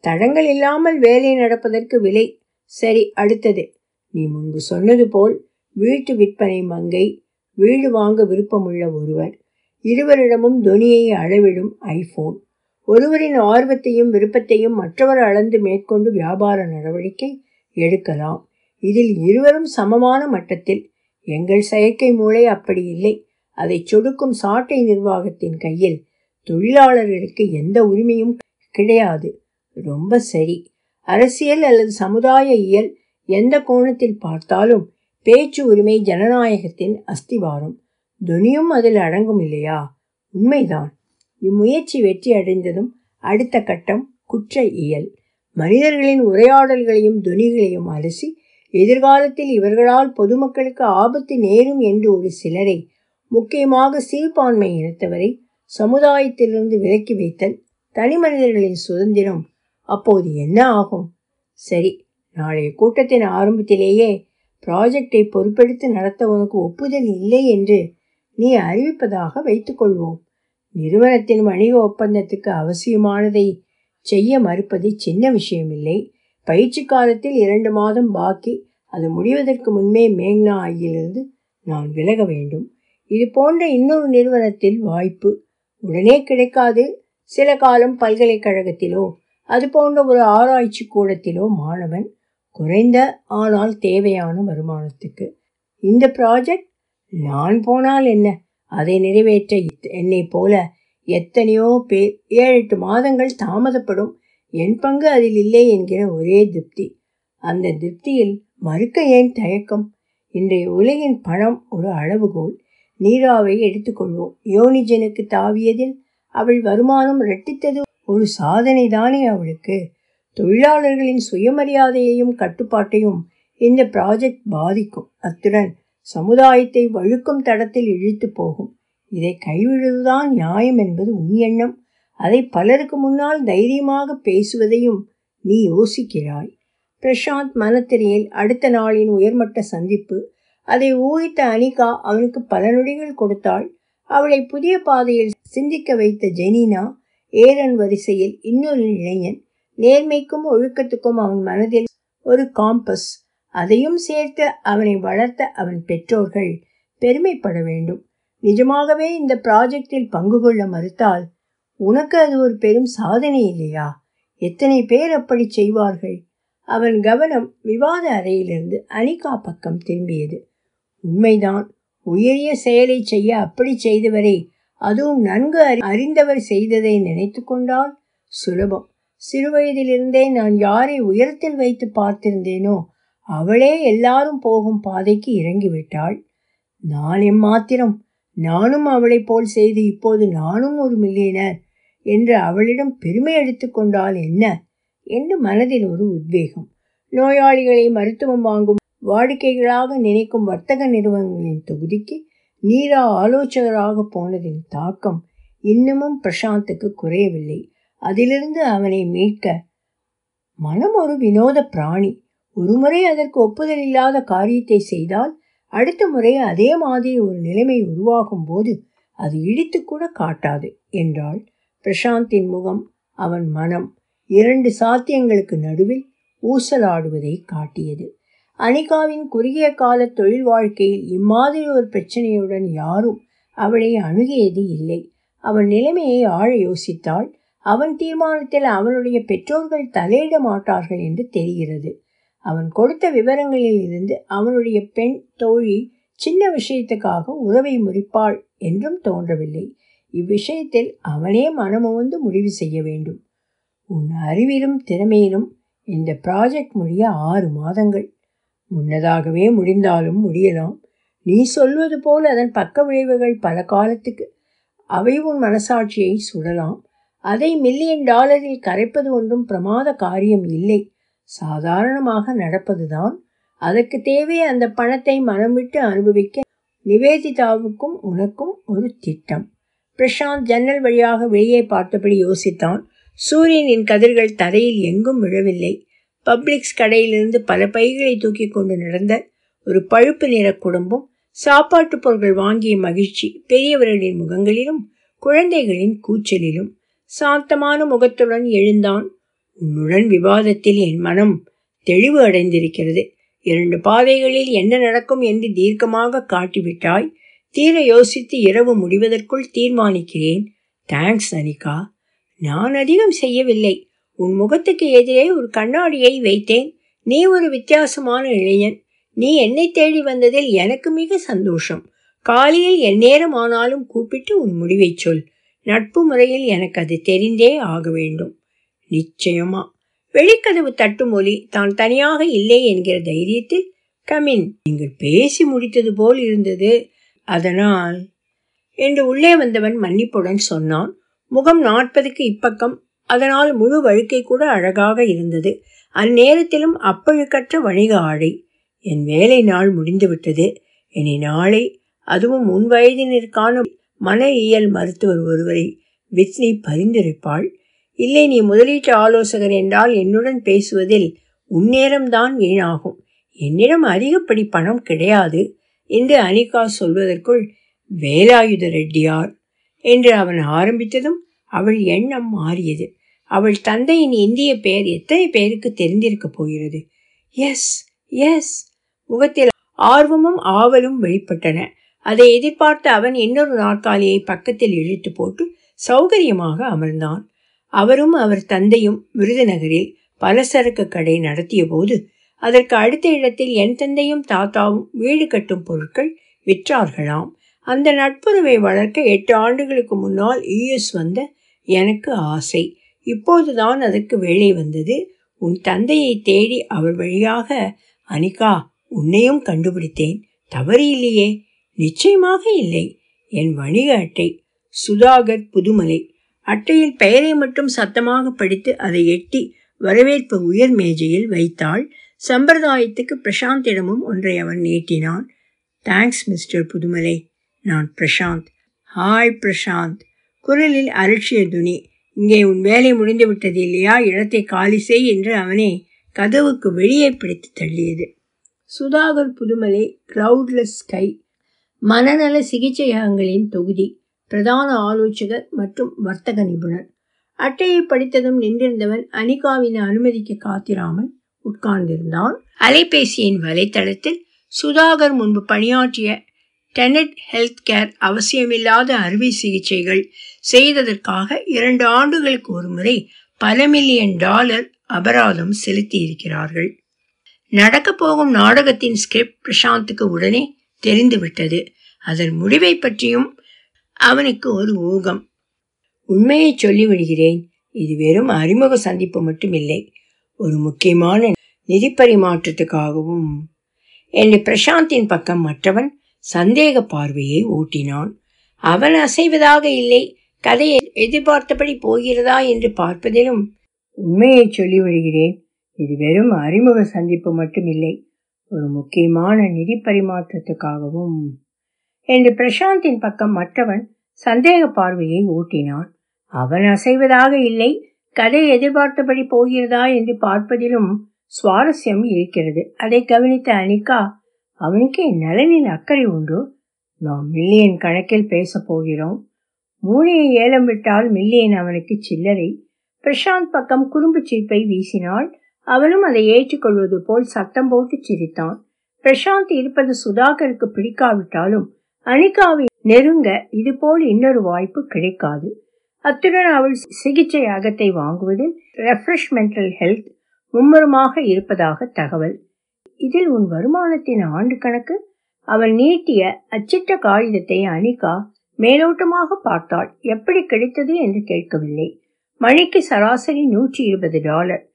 தடங்கள் இல்லாமல் வேலை நடப்பதற்கு விலை. சரி அடுத்தது. நீ முன்பு சொன்னது போல் வீட்டு விற்பனை மங்கை வீடு வாங்க விருப்பமுள்ள ஒருவர். இருவரிடமும் துனியை அளவிடும் ஐபோன். ஒருவரின் ஆர்வத்தையும் விருப்பத்தையும் மற்றவர் அளந்து மேற்கொண்டு வியாபார நடவடிக்கை எடுக்கலாம். இதில் இருவரும் சமமான மட்டத்தில். எங்கள் செயற்கை மூளை அப்படி இல்லை. அதை சொடுக்கும் சாட்டை நிர்வாகத்தின் கையில் தொழிலாளர்களுக்கு எந்த உரிமையும் கிடையாது. ரொம்ப சரி. அரசியல் அல்லது சமுதாய இயல் எந்த கோணத்தில் பார்த்தாலும் பேச்சு உரிமை ஜனநாயகத்தின் அஸ்திவாரம். துனியும் அதில் அடங்கும் இல்லையா? உண்மைதான். இம்முயற்சி வெற்றி அடைந்ததும் அடுத்த கட்டம் குற்ற இயல். மனிதர்களின் உரையாடல்களையும் துனிகளையும் அலசி எதிர்காலத்தில் இவர்களால் பொதுமக்களுக்கு ஆபத்து நேரும் என்று ஒரு சிலரை முக்கியமாக சிறுபான்மை இனத்தவரை சமுதாயத்திலிருந்து விலக்கி வைத்தல் தனி மனிதர்களின் சுதந்திரம். அப்போது என்ன ஆகும்? சரி நாளைய கூட்டத்தின் ஆரம்பத்திலேயே ப்ராஜெக்டை பொறுப்பெடுத்து நடத்த உனக்கு ஒப்புதல் இல்லை என்று நீ அறிவிப்பதாக வைத்துக்கொள்வோம். நிறுவனத்தின் வணிக ஒப்பந்தத்துக்கு அவசியமானதை செய்ய மறுப்பது சின்ன விஷயமில்லை. பயிற்சி காலத்தில் இரண்டு மாதம் பாக்கி அது முடிவதற்கு முன்பே மேக்னா ஆகியிலிருந்து நான் விலக வேண்டும். இது போன்ற இன்னொரு நிறுவனத்தில் வாய்ப்பு உடனே கிடைக்காது. சில காலம் பல்கலைக்கழகத்திலோ அது போன்ற ஒரு ஆராய்ச்சி கூடத்திலோ மாணவன் குறைந்த ஆனால் தேவையான வருமானத்துக்கு. இந்த ப்ராஜெக்ட் நான் போனால் என்ன? அதை நிறைவேற்ற என்னை போல எத்தனையோ பேர் ஏழு எட்டு மாதங்கள் தாமதப்படும் என் பங்கு அதில் இல்லை என்கிற ஒரே திருப்தி. அந்த திருப்தியில் மறுக்க ஏன் தயக்கம்? இன்றைய உலகின் பணம் ஒரு அளவுகோல். நீராவை எடுத்துக்கொள்வோம். யோனிஜனுக்கு தாவியதில் அவள் வருமானம் இரட்டித்தது ஒரு சாதனை தானே அவளுக்கு. தொழிலாளர்களின் சுயமரியாதையையும் கட்டுப்பாட்டையும் இந்த ப்ராஜெக்ட் பாதிக்கும். அத்துடன் சமுதாயத்தை வழுக்கும் தடத்தில் இழுத்து போகும். இதை கைவிடுவதுதான் நியாயம் என்பது உன் எண்ணம். அதை பலருக்கு முன்னால் தைரியமாக பேசுவதையும் நீ யோசிக்கிறாய். பிரசாந்த் மனத்திரையில் அடுத்த நாளின் உயர்மட்ட சந்திப்பு. அதை ஊகித்த அனிகா அவனுக்கு பல நொடிகள் கொடுத்தாள். அவளை புதிய பாதையில் சிந்திக்க வைத்த ஜெனினா ஏரன் வரிசையில் இன்னொரு இளைஞன். நேர்மைக்கும் ஒழுக்கத்துக்கும் அவன் மனதில் ஒரு காம்பஸ் அதையும் சேர்த்து அவனை வளர்த்த அவன் பெற்றோர்கள் பெருமைப்பட வேண்டும். நிஜமாகவே இந்த ப்ராஜெக்டில் பங்கு கொள்ள மறுத்தால் உனக்கு அது ஒரு பெரும் சாதனை இல்லையா? எத்தனை பேர் அப்படி செய்வார்கள்? அவன் கவனம் விவாத அறையிலிருந்து அனிகா பக்கம் திரும்பியது. உண்மைதான் உயரிய செயலை செய்ய அப்படி செய்தவரை அதுவும் நன்கு அறிந்தவர் செய்ததை நினைத்து கொண்டால் சுலபம். சிறுவயதிலிருந்தே நான் யாரை உயரத்தில் வைத்து பார்த்திருந்தேனோ அவளே எல்லாரும் போகும் பாதைக்கு இறங்கிவிட்டாள். நான் எம்மாத்திரம் நானும் அவளைப் போல் செய்து இப்போது நானும் ஒரு மில்லியனர் என்று அவளிடம் பெருமை எடுத்துக்கொண்டால் என்ன? என்று மனதில் ஒரு உத்வேகம். நோயாளிகளை மருத்துவம் வாங்கும் வாடிக்கைகளாக நினைக்கும் வர்த்தக நிறுவனங்களின் தொகுதிக்கு நீரா ஆலோசகராக போனதின் தாக்கம் இன்னமும் பிரசாந்துக்கு குறையவில்லை. அதிலிருந்து அவனை மீட்க மனம் ஒரு வினோத பிராணி. ஒருமுறை அதற்கு ஒப்புதல் இல்லாத காரியத்தை செய்தால் அடுத்த முறை அதே மாதிரி ஒரு நிலைமை உருவாகும் போது அது இடித்து கூட காட்டாது என்றால் பிரசாந்தின் முகம் அவன் மனம் இரண்டு சாத்தியங்களுக்கு நடுவில் ஊசலாடுவதை காட்டியது. அனிகாவின் குறுகிய கால தொழில் வாழ்க்கையில் இம்மாதிரி ஒரு பிரச்சனையுடன் யாரும் அவளை அணுகியது இல்லை. அவன் நிலைமையை ஆழ யோசித்தால் அவன் தீர்மானத்தில் அவனுடைய பெற்றோர்கள் தலையிட மாட்டார்கள் என்று தெரிகிறது. அவன் கொடுத்த விவரங்களில் இருந்து அவனுடைய பெண் தோழி சின்ன விஷயத்துக்காக உறவை முறிப்பாள் என்றும் தோன்றவில்லை. இவ்விஷயத்தில் அவனே மனமுவந்து முடிவு செய்ய வேண்டும். உன் அறிவிலும் திறமையிலும் இந்த ப்ராஜெக்ட் முடிய ஆறு மாதங்கள். முன்னதாகவே முடிந்தாலும் முடியலாம். நீ சொல்வது போல் அதன் பக்க விளைவுகள் பல காலத்துக்கு அவை உன் மனசாட்சியை சுடலாம். அதை மில்லியன் டாலரில் கரைப்பது ஒன்றும் பிரமாத காரியம் இல்லை. சாதாரணமாக நடப்பதுதான். அதற்கு தேவை அந்த பணத்தை மனம் விட்டு அனுபவிக்க நிவேதிதாவுக்கும் உனக்கும் ஒரு திட்டம். பிரசாந்த் ஜன்னல் வழியாக வெளியே பார்த்தபடி யோசித்தான். சூரியனின் கதிர்கள் தரையில் எங்கும் விழவில்லை. பப்ளிக்ஸ் கடையிலிருந்து பல பைகளை தூக்கி கொண்டு நடந்த ஒரு பழுப்பு நிற குடும்பம் சாப்பாட்டு பொருட்கள் வாங்கிய மகிழ்ச்சி பெரியவர்களின் முகங்களிலும் குழந்தைகளின் கூச்சலிலும் சாந்தமான முகத்துடன் எழுந்தான். உன்னுடன் விவாதத்தில் என் மனம் தெளிவு அடைந்திருக்கிறது. இரண்டு பாதைகளில் என்ன நடக்கும் என்று தீர்க்கமாக காட்டிவிட்டாய். தீர யோசித்து இரவு முடிவதற்குள் தீர்மானிக்கிறேன். தேங்க்ஸ் அனிகா. நான் அதிகம் செய்யவில்லை. உன் முகத்துக்கு எதிரே ஒரு கண்ணாடியை வைத்தேன். நீ ஒரு வித்தியாசமான இளைஞன். நீ என்னை தேடி வந்ததில் எனக்கு மிக சந்தோஷம். காலையில் எந்நேரம் ஆனாலும் கூப்பிட்டு உன் முடிவை சொல். நட்பு முறையில் எனக்கு அது தெரிந்தே ஆக வேண்டும். நிச்சயமா. வெளிக்கதவு தட்டும் ஒலி தான் தனியாக இல்லை என்கிற தைரியத்தில் கமின் நீங்கள் பேசி முடித்தது போல் இருந்தது. அதனால் என்று உள்ளே வந்தவன் மன்னிப்புடன் சொன்னான். முகம் நாற்பதுக்கு இப்பக்கம் அதனால் முழு வழுக்கை கூட அழகாக இருந்தது. அந்நேரத்திலும் அப்பழுக்கற்ற வணிக ஆடை. என் வேலை நாள் முடிந்துவிட்டது இனி நாளை அதுவும் முன் வயதினருக்கான மன இயல் மருத்துவர் ஒருவரை வித்னி பரிந்துரைப்பாள். இல்லை நீ முதலீட்டு ஆலோசகர் என்றால் என்னுடன் பேசுவதில் உன்னேரம்தான் வீணாகும். என்னிடம் அதிகப்படி பணம் கிடையாது என்று அனிகா சொல்வதற்குள் வேலாயுத ரெட்டியார் என்று அவன் ஆரம்பித்ததும் அவள் எண்ணம் மாறியது. அவள் தந்தையின் இந்திய பெயர் எத்தனை பேருக்கு தெரிந்திருக்கப் போகிறது? எஸ் எஸ் முகத்தில் ஆர்வமும் ஆவலும் வெளிப்பட்டன. அதை எதிர்பார்த்த அவன் இன்னொரு நாற்காலியை பக்கத்தில் இழுத்து போட்டு சௌகரியமாக அமர்ந்தான். அவரும் அவர் தந்தையும் விருதுநகரில் பலசரக்கு கடை நடத்திய போது அதற்கு அடுத்த இடத்தில் என் தந்தையும் தாத்தாவும் வீடு கட்டும் பொருட்கள் விற்றார்களாம். அந்த நட்புறவை வளர்க்க எட்டு ஆண்டுகளுக்கு முன்னால் யுஎஸ் வந்த எனக்கு ஆசை. இப்போதுதான் அதற்கு வேலை வந்தது. உன் தந்தையை தேடி அவர் வழியாக அனிகா உன்னையும் கண்டுபிடித்தேன். தவறு இல்லையே. நிச்சயமாக இல்லை. என் வணிக அட்டை சுதாகர் புதுமலை அட்டையில் பெயரை மட்டும் சத்தமாக படித்து அதை எட்டி வரவேற்பு உயர் மேஜையில் வைத்தாள். சம்பிரதாயத்துக்கு பிரசாந்திடமும் ஒன்றை அவன் நீட்டினான். Thanks mister Pudhumalai. நான் பிரசாந்த். ஹாய் பிரசாந்த். குரலில் அலட்சிய துணி. இங்கே உன் வேலை முடிந்து விட்டது இல்லையா? இடத்தை காலி செய் என்று அவனை கதவுக்கு வெளியே பிடித்து தள்ளியது. சுதாகர் புதுமலை கிளவுட்லெஸ் ஸ்கை மனநல சிகிச்சையகங்களின் தொகுதி. பிரதான ஆலோசகர் மற்றும் வர்த்தக நிபுணர். அட்டையை படித்ததும் நின்றிருந்தவன் அனிகாவின் அனுமதிக்கு காத்திராமல் உட்கார்ந்திருந்தான். அலைபேசியின் வலைத்தளத்தில் சுதாகர் முன்பு பணியாற்றிய டெனட் ஹெல்த் கேர் அவசியமில்லாத அறுவை சிகிச்சைகள் செய்ததற்காக இரண்டு ஆண்டுகளுக்கு ஒரு முறை பல மில்லியன் டாலர் அபராதம் செலுத்தி இருக்கிறார்கள் நடக்கப் போகும் நாடகத்தின் ஸ்கிரிப்ட் பிரசாந்துக்கு உடனே தெரிந்துவிட்டது. அதன் முடிவை பற்றியும் அவனுக்கு ஒரு ஊகம். உண்மையை சொல்லிவிடுகிறேன். இது வெறும் அறிமுக சந்திப்பு மட்டுமில்லை. ஒரு முக்கியமான நிதி பரிமாற்றத்துக்காகவும். என்று பிரசாந்தின் பக்கம் மற்றவன் சந்தேக பார்வையை ஓட்டினான். அவன் அசைவதாக இல்லை. கதையை எதிர்பார்த்தபடி போகிறதா என்று பார்ப்பதிலும் உண்மையை சொல்லிவிடுகிறேன். இது வெறும் அறிமுக சந்திப்பு மட்டுமில்லை. ஒரு முக்கியமான நிதி பரிமாற்றத்துக்காகவும். என்று பிரசாந்தின் பக்கம் மற்றவன் சந்தேக பார்வையை ஓட்டினான் அவன் அசைவதாக இல்லை. கதை எதிர்பார்த்தபடி போகிறதா என்று பார்ப்பதிலும் சுவாரஸ்யம் இருக்கிறது. அதை கவனித்த அனிகா அவனுக்கு நலனில் அக்கறை உண்டு. நாம் மில்லியன் கணக்கில் பேசப் போகிறோம். மூளையை ஏலம் விட்டால் மில்லியன் அவனுக்கு சில்லறை. பிரசாந்த் பக்கம் குறும்பு சிரிப்பை வீசினாள். அவனும் அதை ஏற்றுக்கொள்வது போல் சத்தம் போட்டு சிரித்தான். பிரசாந்த் இருப்பது சுதாகருக்கு பிடிக்காவிட்டாலும் அனிகாவை நெருங்க இதுபோல் இன்னொரு வாய்ப்பு கிடைக்காது. அத்துடன் அவள் சிகிச்சை அகத்தை வாங்குவதில் ரெஃப்ரெஷ்மெண்டல் ஹெல்த் மும்முரமாக இருப்பதாக தகவல். இதில் உன் வருமானத்தின் ஆண்டு கணக்கு? அவள் நீட்டிய அச்சிட்ட காகிதத்தை அனிகா மேலோட்டமாக பார்த்தாள். எப்படி கிடைத்தது? என்று கேட்கவில்லை. மணிக்கு சராசரி நூற்றி இருபது டாலர்.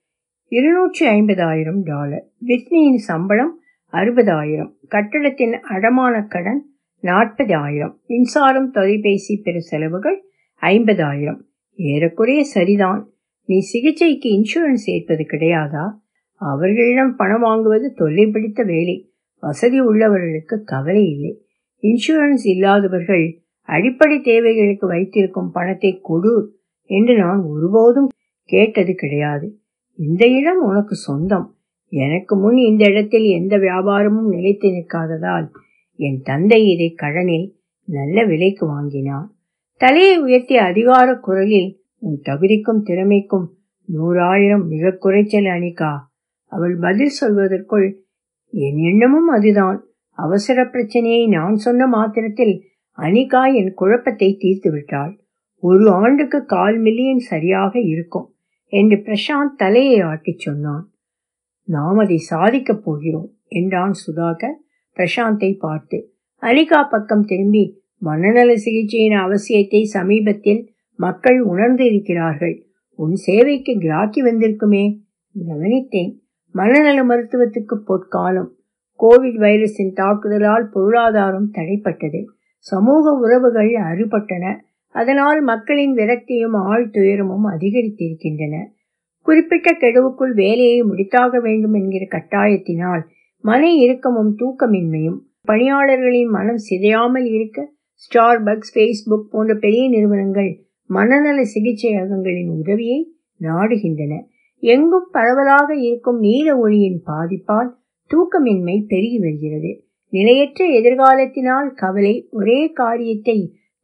இருநூற்றி ஐம்பதாயிரம் டாலர். விட்னியின் சம்பளம் அறுபதாயிரம். கட்டடத்தின் அடமான கடன் நாற்பதாயிரம். மின்சாரம் தொலைபேசி பிற செலவுகள் ஐம்பதாயிரம். ஏறக்குறைய சரிதான். நீ சிகிச்சைக்கு இன்சூரன்ஸ் ஏற்பது கிடையாதா? அவர்களிடம் பணம் வாங்குவது தொல்லை பிடித்த வேலை. வசதி உள்ளவர்களுக்கு கவலை இல்லை. இன்சூரன்ஸ் இல்லாதவர்கள் அடிப்படை தேவைகளுக்கு வைத்திருக்கும் பணத்தை கொடு என்று நான் ஒருபோதும் கேட்டது கிடையாது. இந்த இடம் உனக்கு சொந்தம். எனக்கு முன் இந்த இடத்தில் எந்த வியாபாரமும் நிலைத்து நிற்காததால் என் தந்தை இதை கடனில் நல்ல விலைக்கு வாங்கினார். தலையை உயர்த்திய அதிகார குரலில் உன் தகுதிக்கும் திறமைக்கும் நூறாயிரம் மிக குறைச்சல் அனிகா. அவள் பதில் சொல்வதற்குள் என் எண்ணமும் அதுதான். அவசர பிரச்சனையை நான் சொன்ன மாத்திரத்தில் அனிகா என் குழப்பத்தை தீர்த்து விட்டாள். ஒரு ஆண்டுக்கு கால் மில்லியன் சரியாக இருக்கும் என்று பிரசாந்த் தலையை ஆட்டிச் சொன்னான். நாம் அதை சாதிக்கப் போகிறோம் என்றான் சுதாகர். பிரசாந்தை பார்த்து அலிகா பக்கம் திரும்பி மனநல சிகிச்சையின் அவசியத்தை சமீபத்தில் மக்கள் உணர்ந்து இருக்கிறார்கள். உன் சேவைக்கு கிராக்கி வந்திருக்குமே? கவனித்தேன். மனநல மருத்துவத்துக்கு பொற்காலம். கோவிட் வைரஸின் தாக்குதலால் பொருளாதாரம் தடைப்பட்டது. சமூக உறவுகள் அறுபட்டன. அதனால் மக்களின் விரக்தியும் ஆழ்துயரமும் அதிகரித்திருக்கின்றன. குறிப்பிட்ட கெடுவுக்குள் வேலையை முடித்தாக வேண்டும் என்கிற கட்டாயத்தினால் மன இறுக்கமும் தூக்கமின்மையும் பணியாளர்களின் மனம் சிதையாமல் இருக்க ஸ்டார்பக்ஸ் ஃபேஸ்புக் போன்ற பெரிய நிறுவனங்கள் மனநல சிகிச்சையகங்களின் உதவியை நாடுகின்றன. எங்கும் பரவலாக இருக்கும் நீல ஒளியின் பாதிப்பால் தூக்கமின்மை பெருகி வருகிறது. நிலையற்ற எதிர்காலத்தினால் கவலை ஒரே காரியத்தை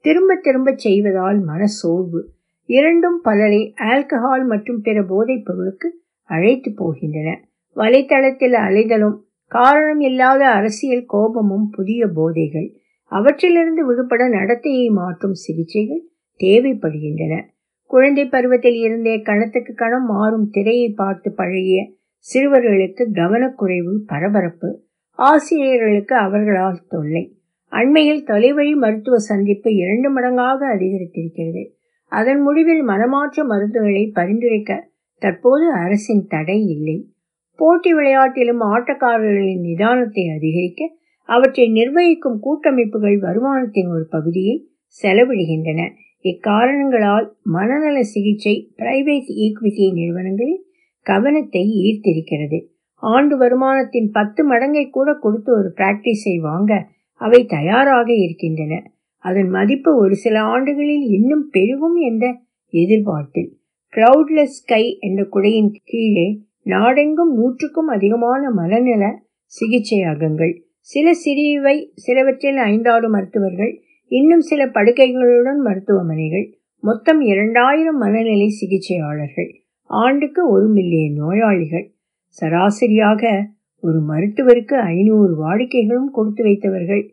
திரும்ப திரும்ப செய்வதால் மனசோர்வு. இரண்டும் பலரை ஆல்கஹால் மற்றும் பிற போதைப் பொருளுக்கு அழைத்து போகின்றன. வலைத்தளத்தில் அலைதலும் காரணம் இல்லாத அரசியல் கோபமும் புதிய போதைகள். அவற்றிலிருந்து விடுபட நடத்தையை மாற்றும் சிகிச்சைகள் தேவைப்படுகின்றன. குழந்தை பருவத்தில் இருந்தே கணத்துக்கு கணம் மாறும் திரையை பார்த்து பழகிய சிறுவர்களுக்கு கவனக்குறைவு பரபரப்பு. ஆசிரியர்களுக்கு அவர்களால் தொல்லை. அண்மையில் தொலைவழி மருத்துவ சந்திப்பு இரண்டு மடங்காக அதிகரித்திருக்கிறது. அதன் முடிவில் மனமாற்ற மருந்துகளை பரிந்துரைக்க தற்போது அரசின் தடை இல்லை. போட்டி விளையாட்டிலும் ஆட்டக்காரர்களின் நிதானத்தை அதிகரிக்க அவற்றை நிர்வகிக்கும் கூட்டமைப்புகள் வருமானத்தின் ஒரு பகுதியை செலவிடுகின்றன. இக்காரணங்களால் மனநல சிகிச்சை பிரைவேட் ஈக்விட்டி நிறுவனங்களில் கவனத்தை ஈர்த்திருக்கிறது. ஆண்டு வருமானத்தின் பத்து மடங்கை கூட கொடுத்து ஒரு பிராக்டிஸை வாங்க அவை தயாராக இருக்கின்றன. அதன் மதிப்பு ஒரு சில ஆண்டுகளில் இன்னும் பெருகும் என்ற எதிர்பார்ப்பில். கிளவுட்லெஸ் ஸ்கை என்ற குடையின் கீழே நாடெங்கும் நூற்றுக்கும் அதிகமான மனநல சிகிச்சையகங்கள் சில சிறியவை சிலவற்றில் ஐந்தாறு மருத்துவர்கள் இன்னும் சில படுக்கைகளுடன் மருத்துவமனைகள் மொத்தம் இரண்டாயிரம் மனநிலை சிகிச்சையாளர்கள். ஆண்டுக்கு ஒரு மில்லியன் நோயாளிகள். சராசரியாக ஒரு மருத்துவருக்கு ஐநூறு வாடிக்கைகளும் கொடுத்து வைத்தவர்கள்.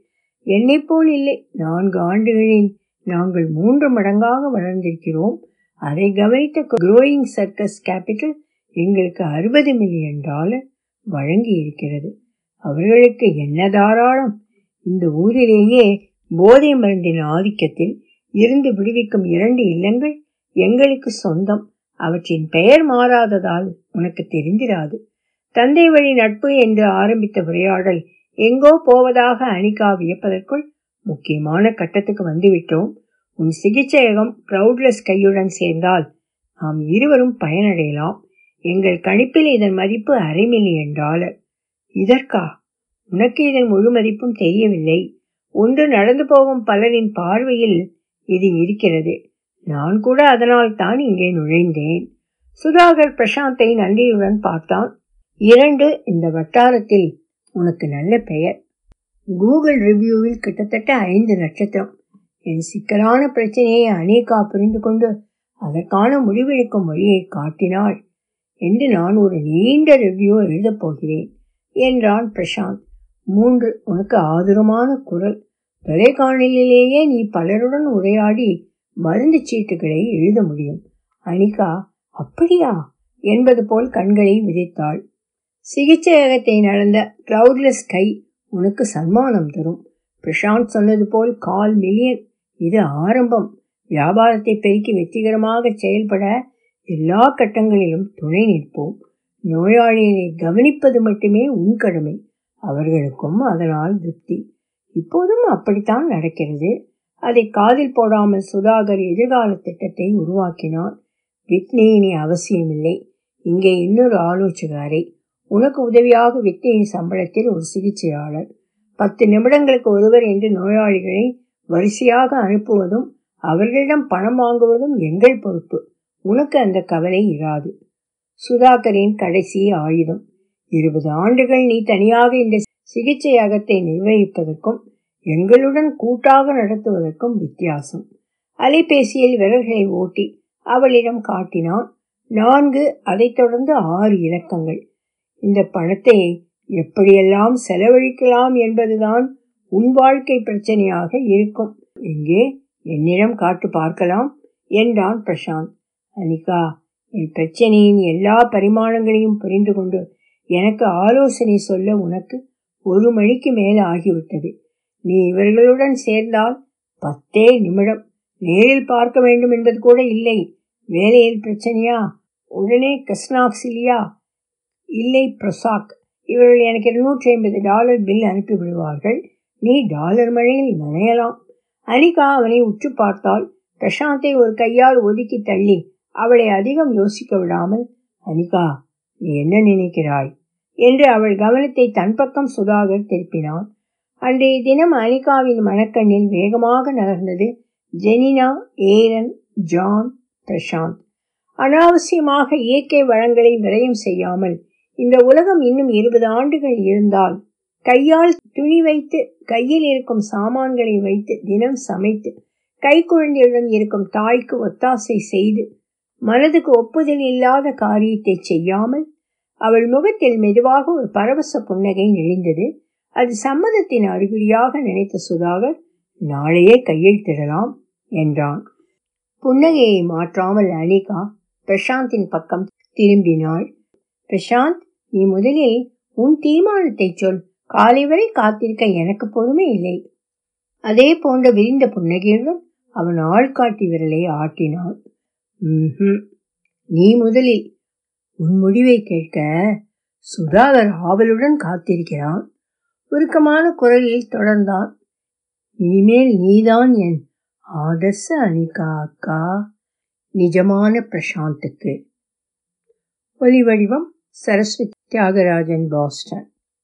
என்னை போல் இல்லை. நான்கு ஆண்டுகளில் நாங்கள் மூன்று மடங்காக வளர்ந்திருக்கிறோம். அதை கவனித்த குரோயிங் சர்க்கஸ் கேபிட்டல் எங்களுக்கு அறுபது மில்லியன் டாலர் வழங்கி இருக்கிறது அவர்களுக்கு என்ன தாராளம்? இந்த ஊரிலேயே போதை மருந்தின் ஆதிக்கத்தில் இருந்து விடுவிக்கும் இரண்டு இல்லங்கள் எங்களுக்கு சொந்தம். அவற்றின் பெயர் மாறாததால் உனக்கு தெரிந்திராது. தந்தை வழி நட்பு என்று ஆரம்பித்த உரையாடல் எங்கோ போவதாக அனிகா வியப்பதற்குள் முக்கியமான கட்டத்துக்கு வந்துவிட்டோம். உன் சிகிச்சையகம் ப்ரௌட்லெஸ் கையுடன் சேர்ந்தால் நாம் இருவரும் பயனடையலாம். எங்கள் கணிப்பில் இதன் மதிப்பு அரை மில்லியன் டாலர். இதற்கா? உனக்கு இதன் முழு மதிப்பும் தெரியவில்லை. ஒன்று நடந்து போகும் பலரின் பார்வையில் இது இருக்கிறது. நான் கூட அதனால் தான் இங்கே நுழைந்தேன். சுதாகர் பிரசாந்தை நன்றியுடன் பார்த்தான். இரண்டு இந்த வட்டாரத்தில் உனக்கு நல்ல பெயர். கூகுள் ரிவ்யூவில் கிட்டத்தட்ட ஐந்து நட்சத்திரம். என் சிக்கலான பிரச்சனையை அநேகா புரிந்து கொண்டு அதற்கான முடிவெடுக்கும் வழியை காட்டினாள். என்று நான் ஒரு நீண்ட ரிவ்யூ எழுதப் போகிறேன் என்றான் பிரசாந்த். மூன்று உனக்கு ஆதுரமான குரல். தொலைக்காணலிலேயே நீ பலருடன் உரையாடி மருந்து சீட்டுகளை எழுத முடியும். அனிகா அப்படியா? என்பது போல் கண்களை விதைத்தாள் சிகிச்சையகத்தை நடந்த கிளவுட்லெஸ் கை உனக்கு சன்மானம் தரும். பிரசாந்த் சொன்னது போல் கால் மில்லியன். இது ஆரம்பம். வியாபாரத்தை பெருக்கி வெற்றிகரமாக செயல்பட எல்லா கட்டங்களிலும் துணை நிற்போம். நோயாளிகளை கவனிப்பது மட்டுமே உன் கடமை. அவர்களுக்கும் அதனால் திருப்தி. இப்போதும் அப்படித்தான் நடக்கிறது. அதை காதில் போடாமல் சுதாகர் எதிர்கால திட்டத்தை உருவாக்கினான் வித்னி இனி அவசியமில்லை. இங்கே இன்னொரு ஆலோசகரை. உனக்கு உதவியாக வித்னியின் சம்பளத்தில் ஒரு சிகிச்சையாளர். பத்து நிமிடங்களுக்கு ஒருவர் என்று நோயாளிகளை வரிசையாக அனுப்புவதும் அவர்களிடம் பணம் வாங்குவதும் எங்கள் பொறுப்பு. உனக்கு அந்த கவலை இராது. சுதாகரின் கடைசி ஆயுதம். இருபது ஆண்டுகள் நீ தனியாக இந்த சிகிச்சையகத்தை நிர்வகிப்பதற்கும் எங்களுடன் கூட்டாக நடத்துவதற்கும் வித்தியாசம். அலைபேசியில் விரல்களை ஓட்டி அவளிடம் காட்டினான் நான்கு அதைத் தொடர்ந்து ஆறு இலக்கங்கள். இந்த பணத்தை எப்படியெல்லாம் செலவழிக்கலாம் என்பதுதான் உன் வாழ்க்கை பிரச்சனையாக இருக்கும். எங்கே? என்னிடம் காட்டு பார்க்கலாம் என்றான் பிரசாந்த். அனிகா என் பிரச்சனையின் எல்லா பரிமாணங்களையும் புரிந்து கொண்டு எனக்கு ஆலோசனை சொல்ல உனக்கு ஒரு மணிக்கு மேல் ஆகிவிட்டது. நீ இவர்களுடன் சேர்ந்தால் பத்தே நிமிடம் நேரில் பார்க்க வேண்டும் என்பது கூட இல்லை. வேலையில் பிரச்சனையா? உடனே கஸ்னாக்சிலியா இல்லை பிரசாக். இவர்கள் எனக்கு இருநூற்றி ஐம்பது டாலர் பில் அனுப்பி விடுவார்கள். நீ டாலர் மழையில் நனையலாம். அனிகா அவனை உற்று பார்த்தால் பிரசாந்தை ஒரு கையால் ஒதுக்கி தள்ளி அவளை அதிகம் யோசிக்க விடாமல் அனிகா நீ என்ன நினைக்கிறாய்? என்று அவள் கவனத்தை தன் பக்கம் சுதாகர் திருப்பினான். அன்றைய தினம் அனிகாவின் மனக்கண்ணில் வேகமாக நகர்ந்தது ஜெனினா ஏரன் ஜான் பிரசாந்த். அனாவசியமாக இயற்கை வளங்களை விரயம் செய்யாமல் இந்த உலகம் இன்னும் இருபது ஆண்டுகள் இருந்தால் கையால் துணி வைத்து கையில் இருக்கும் சாமான்களை வைத்து தினம் சமைத்து கை குழந்தையுடன் இருக்கும் தாய்க்கு ஒத்தாசை செய்து மனதுக்கு ஒப்புதல் இல்லாத காரியத்தை செய்யாமல் அவள் முகத்தில் மெதுவாக ஒரு பரவச புன்னகை நெளிந்தது. அது சம்மதத்தின் அறிகுறியாக நினைத்த சுதாகர் நாளையே கையெழுத்திடலாம் என்றான். புன்னகையை மாற்றாமல் அனிகா பிரசாந்தின் பக்கம் திரும்பினாள். பிரசாந்த் நீ முதலில் உன் தீர்மானத்தை சொல். காலை வரை காத்திருக்க எனக்கு பொறுமை இல்லை. அதே போன்ற விரிந்த புன்னகையுடன் அவன் ஆள்காட்டி விரலை ஆட்டினான். நீ முதலில் உன் முடிவை கேட்க சுதாகர் ஆவலுடன் காத்திருக்கிறான். உருக்கமான குரலில் தொடர்ந்தான். இனிமேல் நீதான் என் ஆதர்ச அனிகா அக்கா. நிஜமான பிரசாந்துக்கு. ஒலி வடிவம் சரஸ்வதி தியாகராஜன் பாஸ்டன்.